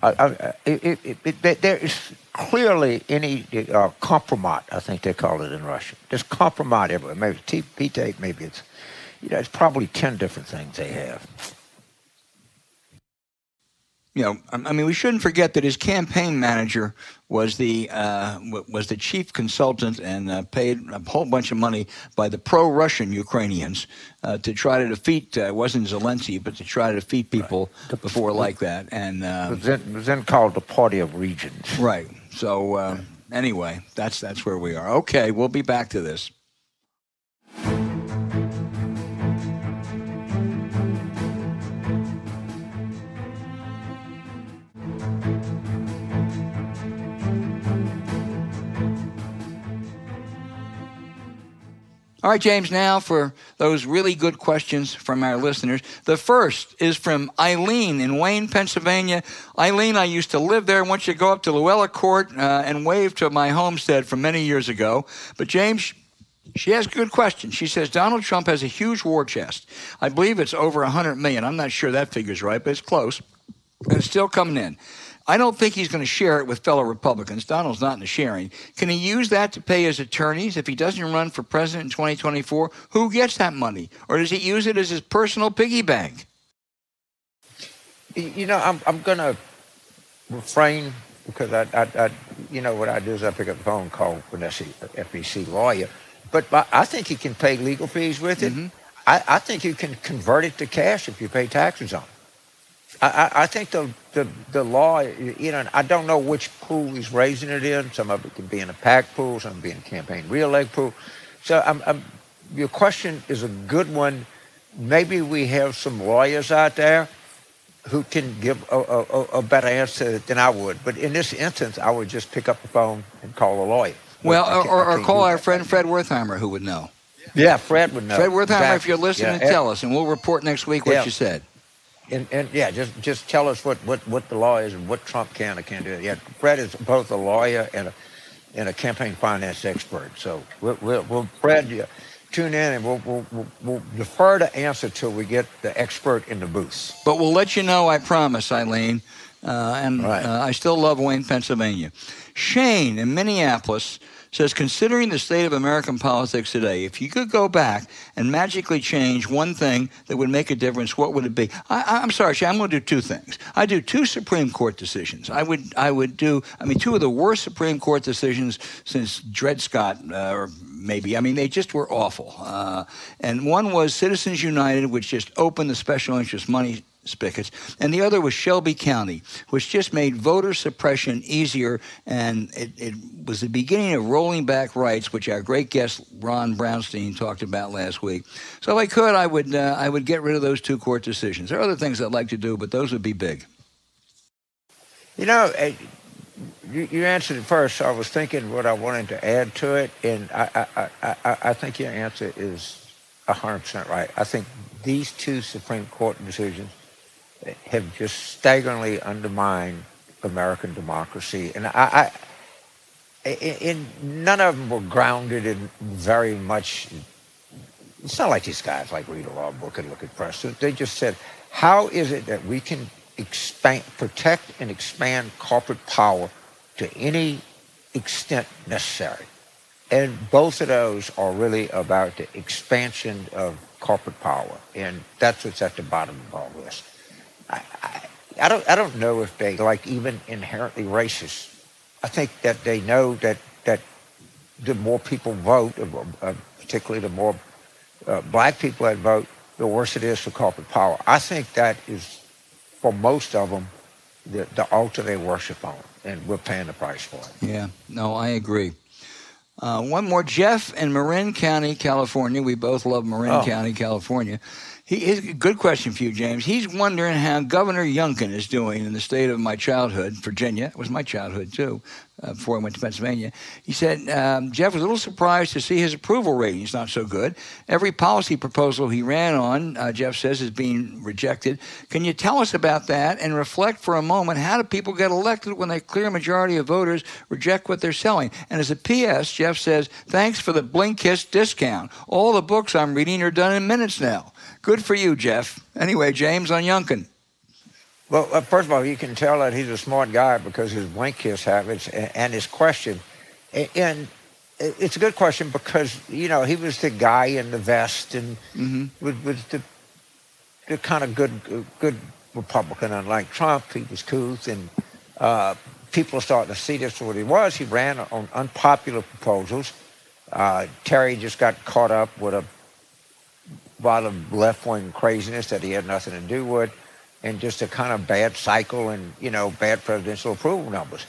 I, I, it, it, there- is clearly any uh, compromat, I think they call it in Russian. There's compromat everywhere. Maybe it's P tape, maybe it's, you know, it's probably 10 different things they have. You know, I mean, we shouldn't forget that his campaign manager was the uh, was the chief consultant and uh, paid a whole bunch of money by the pro-Russian Ukrainians uh, to try to defeat. Uh, it wasn't Zelensky, but to try to defeat people before like that. And It was then, then called the Party of Regions. right. So uh, anyway, that's that's where we are. Okay, we'll be back to this. All right, James, now for those really good questions from our listeners. The first is from Eileen in Wayne, Pennsylvania. Eileen, I used to live there. I want you to go up to Luella Court uh, and wave to my homestead from many years ago. But, James, she has a good question. She says Donald Trump has a huge war chest. I believe it's over 100 million. I'm not sure that figure's right, but it's close. And it's still coming in. I don't think he's going to share it with fellow Republicans. Donald's not in the sharing. Can he use that to pay his attorneys if he doesn't run for president in 2024? Who gets that money? Or does he use it as his personal piggy bank? You know, I'm, I'm going to refrain because I, I, I, you know, what I do is I pick up the phone, call Vanessa, an FEC lawyer. But I I think you can pay legal fees with it. Mm-hmm. I, I think you can convert it to cash if you pay taxes on it. I, I, think the, the the law, you know, I don't know which pool he's raising it in. Some of it could be in a PAC pool, some be in a campaign real leg pool. So I'm, I'm, your question is a good one. Maybe we have some lawyers out there who can give a, a, a better answer than I would. But in this instance, I would just pick up the phone and call a lawyer. Well, or, or, or call our friend Fred Wertheimer, who would know. Yeah, Fred would know. Fred Wertheimer, if you're listening, Yeah, tell us, and we'll report next week what Yeah. you said. And, and yeah, just just tell us what, what, what the law is and what Trump can or can't do. Yeah, Fred is both a lawyer and a and a campaign finance expert. So we'll, we'll, we'll Fred, yeah, tune in and we'll, we'll, we'll, defer the answer till we get the expert in the booth. But we'll let you know, I promise, Eileen. Uh, and Right. uh, I still love Wayne, Pennsylvania. Shane in Minneapolis says, considering the state of American politics today, if you could go back and magically change one thing that would make a difference, what would it be? I, I'm sorry, Shane, I'm going to do two things. I do two Supreme Court decisions. I would, I would do, I mean, two of the worst Supreme Court decisions since Dred Scott, uh, or maybe. I mean, they just were awful. Uh, and one was Citizens United, which just opened the special interest money spigots, and the other was Shelby County, which just made voter suppression easier, and it, it was the beginning of rolling back rights, which our great guest Ron Brownstein talked about last week. So if I could, I would uh, I would get rid of those two court decisions. There are other things I'd like to do, but those would be big. You know, eh, you, you answered it first. I was thinking what I wanted to add to it, and I, I, I, I think your answer is 100% right. I think these two Supreme Court decisions have just staggeringly undermined American democracy. And I, I in, none of them were grounded in very much. It's not like these guys like read a law book and look at precedent. They just said, how is it that we can expand, protect and expand corporate power to any extent necessary? And both of those are really about the expansion of corporate power, and that's what's at the bottom of all this. I, I, I don't I don't know if they like even inherently racist. I think that they know that that the more people vote, uh, uh, particularly the more uh, black people that vote, the worse it is for corporate power. I think that is for most of them the, the altar they worship on, and we're paying the price for it. Yeah, no, I agree. Uh, one more, Jeff in Marin County, California. We both love Marin Oh. County, California. He is good question for you, James. He's wondering how Governor Youngkin is doing in the state of my childhood, Virginia. It was my childhood too, uh, before I went to Pennsylvania. He said um, Jeff was a little surprised to see his approval rating is not so good. Every policy proposal he ran on, uh, Jeff says, is being rejected. Can you tell us about that and reflect for a moment? How do people get elected when a clear majority of voters reject what they're selling? And as a P.S., Jeff says, thanks for the Blinkist discount. All the books I'm reading are done in minutes now. Good for you, Jeff. Anyway, James on Youngkin. Well, uh, first of all, you can tell that he's a smart guy because his Blinkist habits and, and his question. A- And it's a good question because, you know, he was the guy in the vest and was, was the, the kind of good good Republican. Unlike Trump, he was couth and uh, people are starting to see this for what he was. He ran on unpopular proposals. Uh, Terry just got caught up with a lot of left-wing craziness that he had nothing to do with, and just a kind of bad cycle and you know bad presidential approval numbers.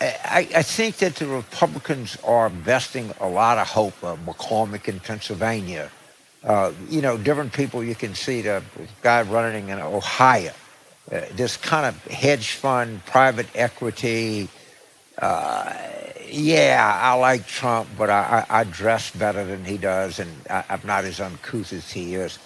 I, I think that the Republicans are investing a lot of hope. Uh, McCormick in Pennsylvania, uh, you know, different people you can see. The guy running in Ohio, uh, this kind of hedge fund, private equity. Uh, yeah, I like Trump, but I, I, I dress better than he does, and I, I'm not as uncouth as he is.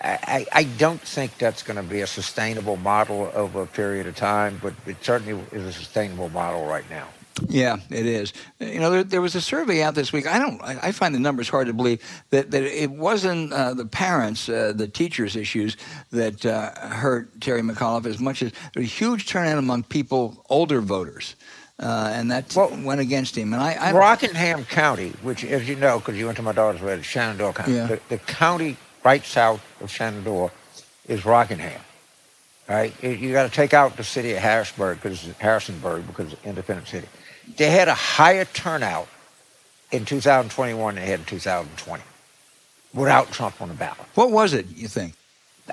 I, I I don't think that's going to be a sustainable model over a period of time, but it certainly is a sustainable model right now. Yeah, it is. You know, there, there was a survey out this week. I don't. I, I find the numbers hard to believe that, that it wasn't uh, the parents, uh, the teachers' issues that uh, hurt Terry McAuliffe as much as a huge turnout among people, older voters, uh, and that Well, went against him. And I, I Rockingham County, which, as you know, because you went to my daughter's wedding, Shenandoah County, Yeah. the, the county right south of Shenandoah is Rockingham. Right? You- got to take out the city of Harrisburg because it's Harrisonburg because it's independent city. They had a higher turnout in 2021 than they had in 2020 without Trump on the ballot. what was it? You think?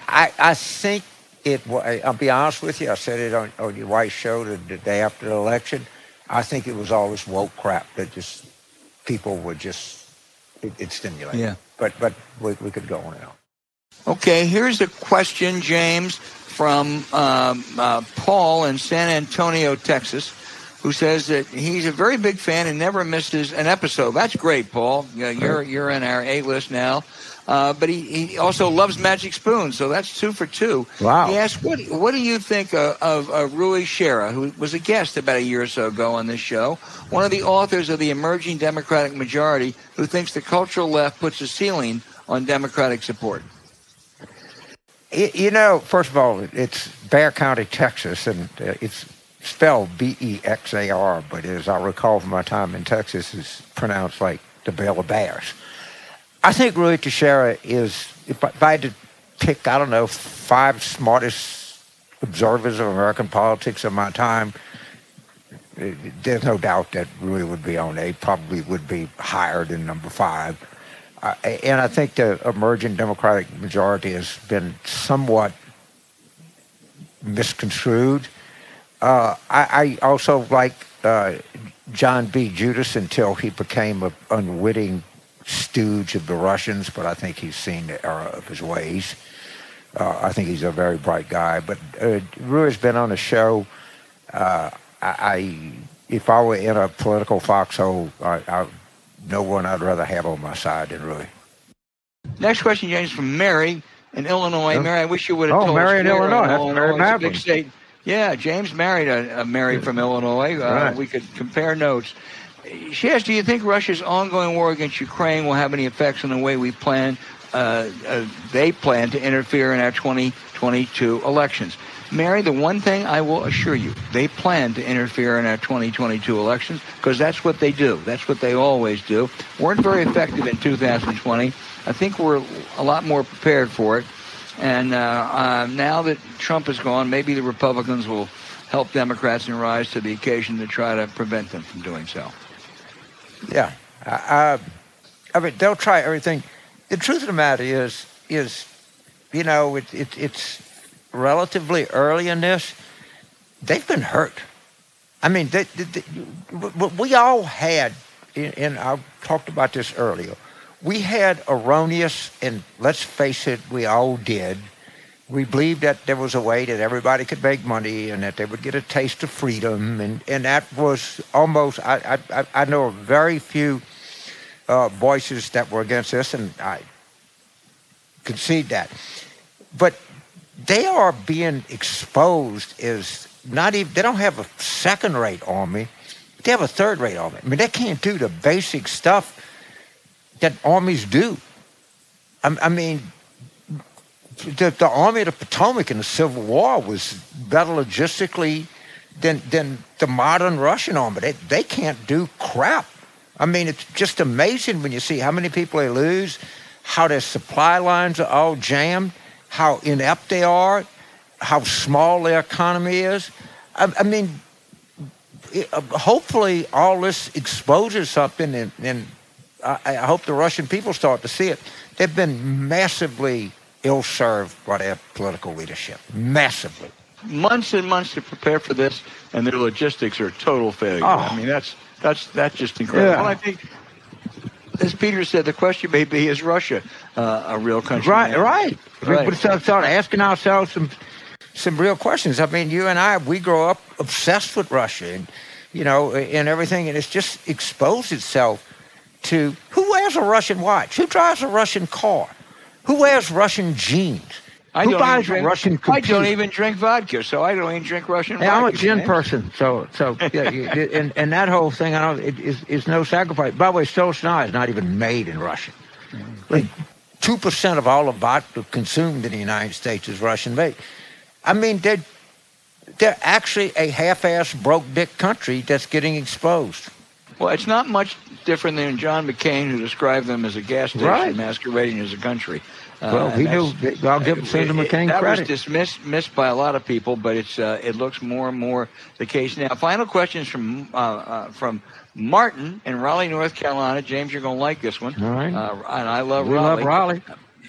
I, I think it. I'll be honest with you. I said it on, on your wife's show the, the day after the election. I think it was all this woke crap that just people were just it, it stimulated. Yeah. But but we, we could go on now. Okay, here's a question, James, from um, uh, Paul in San Antonio, Texas, who says that he's a very big fan and never misses an episode. That's great, Paul. Yeah, You're you're in our A list now. Uh, but he, he also loves Magic Spoon, so that's two for two. Wow. He asked, what, what do you think of, of, of Rui Teixeira, who was a guest about a year or so ago on this show, one of the authors of The Emerging Democratic Majority, who thinks the cultural left puts a ceiling on Democratic support? You know, first of all, it's Bexar County, Texas, and uh, it's spelled B E X A R, but as I recall from my time in Texas, it's pronounced like the Bale of Bears. I think Rui Teixeira is, if I, had to pick, I don't know, five smartest observers of American politics of my time, there's no doubt that Rui would be on A, probably would be higher than number five. Uh, and I think the emerging Democratic majority has been somewhat misconstrued. Uh, I, I also like uh, John B. Judis until he became an unwitting stooge of the Russians, but I think he's seen the error of his ways. Uh, I think he's a very bright guy. But uh, Rui's been on the show. Uh, I, I, if I were in a political foxhole, I, I, no one I'd rather have on my side than Rui. Next question, James, from Mary in Illinois. Oh. Mary, I wish you would have Oh, told Mary us in where Illinois. That's Mary Illinois is a big state. Yeah, James married a, a Mary from Illinois. Uh, Right. We could compare notes. She asked, do you think Russia's ongoing war against Ukraine will have any effects on the way we plan, uh, uh, they plan to interfere in our 2022 elections? Mary, the one thing I will assure you, they plan to interfere in our 2022 elections because that's what they do. That's what they always do. Weren't very effective in 2020. I think we're a lot more prepared for it. And uh, uh, now that Trump is gone, maybe the Republicans will help Democrats and rise to the occasion to try to prevent them from doing so. Yeah, I, I, I mean they'll try everything. The truth of the matter is, is you know, it, it, it's relatively early in this. They've been hurt. I mean, they, they, they, we all had, and- and I talked about this earlier. We had erroneous, and let's face it, we all did. We believed that there was a way that everybody could make money and that they would get a taste of freedom, and, and that was almost. I I, I- know very few uh, voices that were against this, and I concede that. But they are being exposed as not even. They don't have a second-rate army. They have a third-rate army. I mean, they can't do the basic stuff that armies do. I, I mean, the, the Army of the Potomac in the Civil War was better logistically than than the modern Russian army. They they can't do crap. I mean, it's just amazing when you see how many people they lose, how their supply lines are all jammed, how inept they are, how small their economy is. I, I mean, it, uh, hopefully all this exposes something, and, and I, I hope the Russian people start to see it. They've been massively ill-served by their political leadership, massively. Months and months to prepare for this, and their logistics are a total failure. Oh. I mean, that's that's that's just incredible. Yeah. Well, I think, as Peter said, the question may be: Is Russia uh, a real country? Right, now? right. Right. We start, start asking ourselves some some real questions. I mean, you and I, we grow up obsessed with Russia, and you know, and everything, and it's just exposed itself to who wears a Russian watch, who drives a Russian car, who wears Russian jeans, I who don't buys even drink, Russian I don't even drink vodka, so I don't even drink Russian Hey, vodka. I'm a gin James. person, so so yeah, you- and and that whole thing, I know it is is no sacrifice. By the way, Stolsny is not even made in Russia. Like two percent of all of vodka consumed in the United States is Russian made. I mean, they're they're actually a half-ass broke dick country that's getting exposed. Well, it's not much different than John McCain, who described them as a gas station Right. masquerading as a country. Uh, Well, he knew. I'll give Senator McCain that credit. was dismissed missed by a lot of people, but it's uh, it looks more and more the case now. Final questions from uh, uh, from Martin in Raleigh, North Carolina. James, you're going to like this one. All right. Uh, and I love we Raleigh. love Raleigh.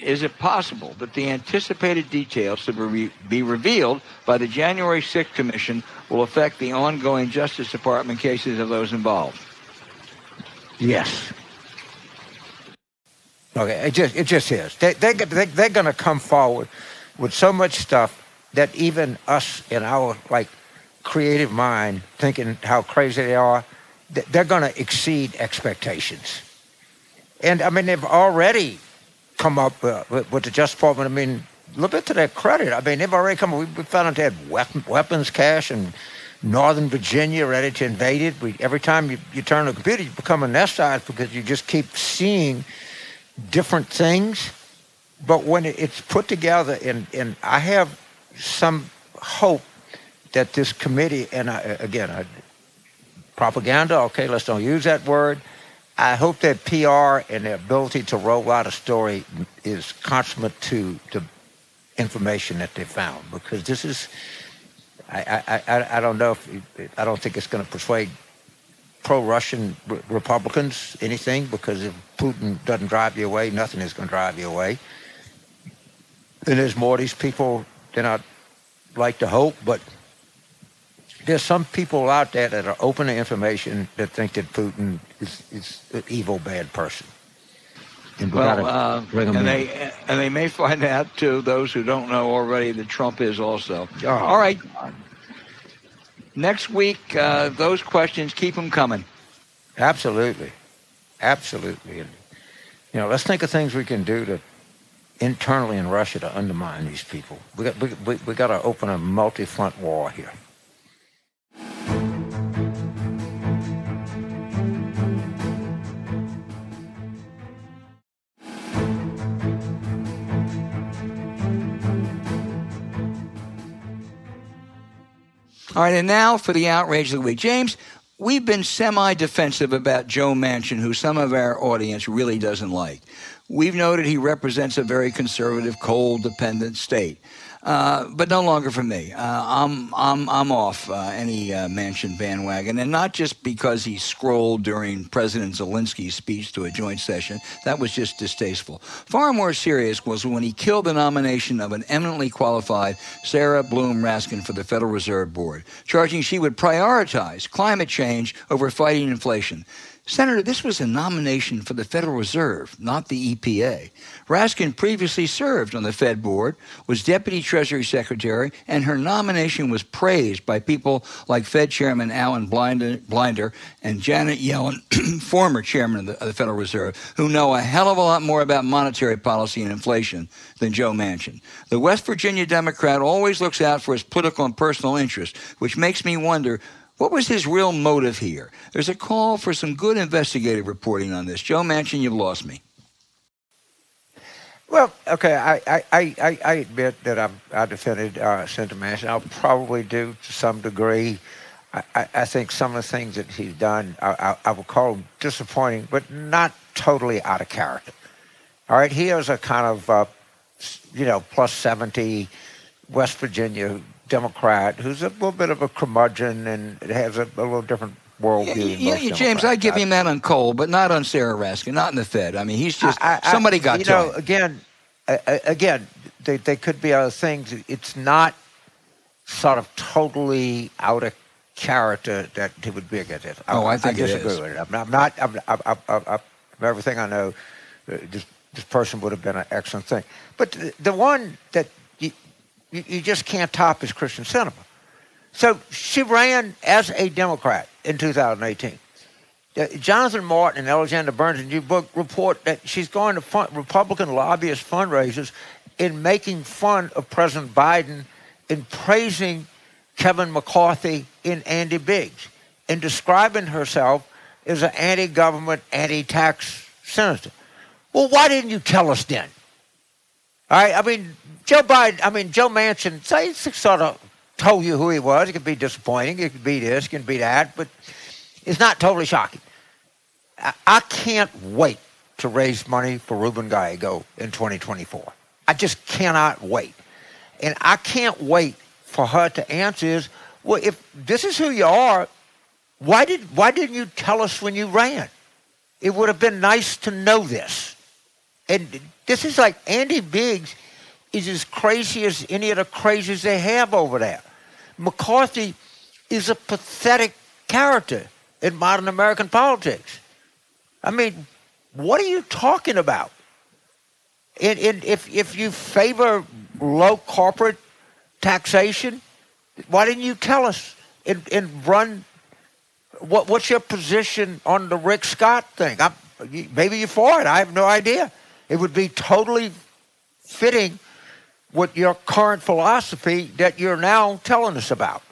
is it possible that the anticipated details to be, be revealed by the January 6th Commission will affect the ongoing Justice Department cases of those involved? Yes. Okay, it just it just is. They they they they're going to come forward with so much stuff that even us in our like creative mind, thinking how crazy they are, they're going to exceed expectations. And I mean, they've already come up uh, with, with, the Justice Department. I mean, a little bit to their credit. I mean, they've already come. We, we found out they had weapon, weapons cache in Northern Virginia ready to invade it. We, every time you, you turn the computer, you become anesthetized because you just keep seeing different things. But when it's put together, and, and I have some hope that this committee, and I, again, I, propaganda, okay, let's don't use that word. I hope that PR and the ability to roll out a story is consummate to the information that they found because this is, I, I, I, I don't know if, I don't think it's going to persuade pro-Russian Republicans anything because if Putin doesn't drive you away, nothing is going to drive you away. And there's more of these people than I'd like to hope, but there's some people out there that are open to information that think that Putin is, is an evil, bad person. And we well, uh, and they and they may find (laughs) out too. Those who don't know already that Trump is also. Oh. All right. Next week, uh, those questions keep them coming. Absolutely, absolutely. And, you know, let's think of things we can do to internally in Russia to undermine these people. We got we, we, we got to open a multi-front war here. All right, and now for the outrage of the week. James, we've been semi defensive about Joe Manchin, who some of our audience really doesn't like. We've noted he represents a very conservative, coal dependent state. Uh, but no longer for me. Uh, I'm I'm I'm off uh, any uh, Manchin bandwagon, and not just because he scrolled during President Zelensky's speech to a joint session. That was just distasteful. Far more serious was when he killed the nomination of an eminently qualified Sarah Bloom Raskin for the Federal Reserve Board, charging she would prioritize climate change over fighting inflation. Senator, this was a nomination for the Federal Reserve, not the EPA. Raskin previously served on the Fed board, was Deputy Treasury Secretary, and her nomination was praised by people like Fed Chairman Alan Blinder and Janet Yellen, (clears throat) former Chairman of the, of the Federal Reserve, who know a hell of a lot more about monetary policy and inflation than Joe Manchin. The West Virginia Democrat always looks out for his political and personal interests, which makes me wonder what was his real motive here? There's a call for some good investigative reporting on this. Joe Manchin, you've lost me. Well, okay, I, I, I, I admit that I'm, I defended uh, Senator Manchin. I'll probably do to some degree. I, I, I think some of the things that he's done, I, I, I would call disappointing, but not totally out of character. All right, he is a kind of, uh, you know, plus 70 West Virginia Democrat who's a little bit of a curmudgeon and has a, a little different worldview. Yeah, yeah James, I give him that on coal, but not on Sarah Raskin, not in the Fed. I mean, he's just I, I, somebody got you to know, him. Again, again, they, they could be other things. It's not sort of totally out of character that he would be against it. Oh, I, think I disagree with it. I'm not. I'm not I'm, I'm, I'm, I'm, everything I know, uh, this, this person would have been an excellent thing. But the, the one that you, you just can't top his Kyrsten Sinema. So she ran as a Democrat in 2018. Uh, Jonathan Martin and Alexander Burns in your book report that she's going to fund, Republican lobbyist fundraisers in making fun of President Biden, in praising Kevin McCarthy in Andy Biggs, in describing herself as an anti-government, anti-tax senator. Well, why didn't you tell us then? All right, I mean, Joe Biden, I mean, Joe Manchin, say, sort of told you who he was. It could be disappointing. It could be this, it could be that, but it's not totally shocking. I, I can't wait to raise money for Ruben Gallego in 2024. I just cannot wait. And I can't wait for her to answer is, well, if this is who you are, why did why didn't you tell us when you ran? It would have been nice to know this. And This is like Andy Biggs is as crazy as any of the crazies they have over there. McCarthy is a pathetic character in modern American politics. I mean, what are you talking about? And, and if, if you favor low corporate taxation, why didn't you tell us and, and run? What, what's your position on the Rick Scott thing? I'm, maybe you're for it. I have no idea. It would be totally fitting with your current philosophy that you're now telling us about.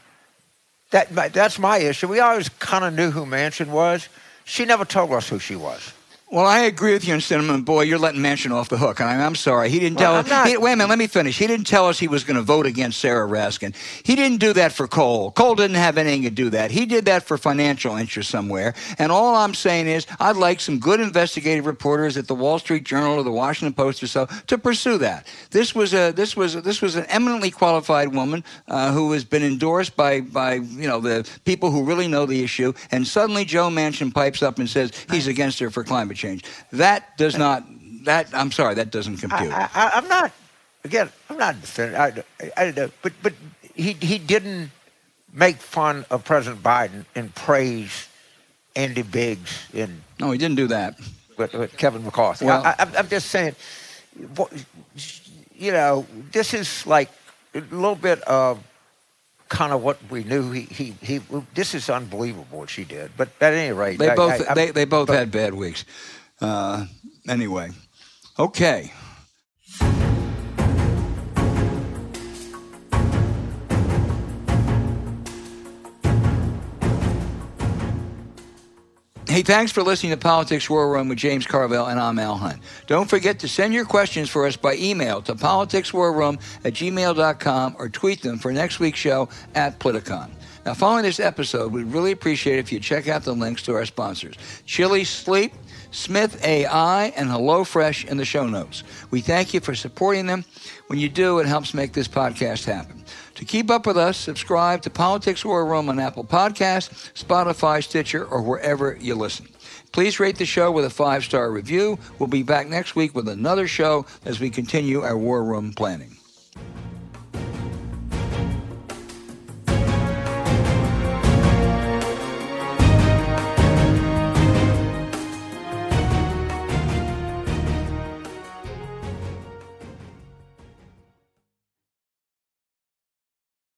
That, that's my issue. We always kind of knew who Manchin was. She never told us who she was. Well, I agree with you in sentiment. Boy, you're letting Manchin off the hook. And I'm, I'm sorry. He didn't tell Well, us. I'm not- he- wait a minute. Let me finish. He didn't tell us he was going to vote against Sarah Raskin. He didn't do that for coal. coal didn't have anything to do that. He did that for financial interest somewhere. And all I'm saying is, I'd like some good investigative reporters at the Wall Street Journal or the Washington Post or so to pursue that. This was a this was this was an eminently qualified woman uh, who has been endorsed by by you know the people who really know the issue. And suddenly Joe Manchin pipes up and says he's against her for climate change. That does not. That I'm sorry. That doesn't compute. I, I, I'm not. Again, I'm not defending. I, I, I don't know, but but he he didn't make fun of President Biden and praise Andy Biggs and no, he didn't do that. with, with Kevin McCarthy. Well- I, I, I'm just saying, what- you know, this is like a little bit of kind of what we knew. He he, he this is unbelievable what she did. But at any rate, They I- both I- they, they both but- had bad weeks. Uh, anyway, okay. Hey, thanks for listening to Politics War Room with James Carville, and I'm Al Hunt. Don't forget to send your questions for us by email to politicswarroom at gmail.com or tweet them for next week's show at Politicon. Now, following this episode, we'd really appreciate if you check out the links to our sponsors Chili Sleep, Smith AI, and HelloFresh in the show notes. We thank you for supporting them. When you do, it helps make this podcast happen. To keep up with us, subscribe to Politics War Room on Apple Podcasts, Spotify, Stitcher, or wherever you listen. Please rate the show with a five star review. We'll be back next week with another show as we continue our War Room planning.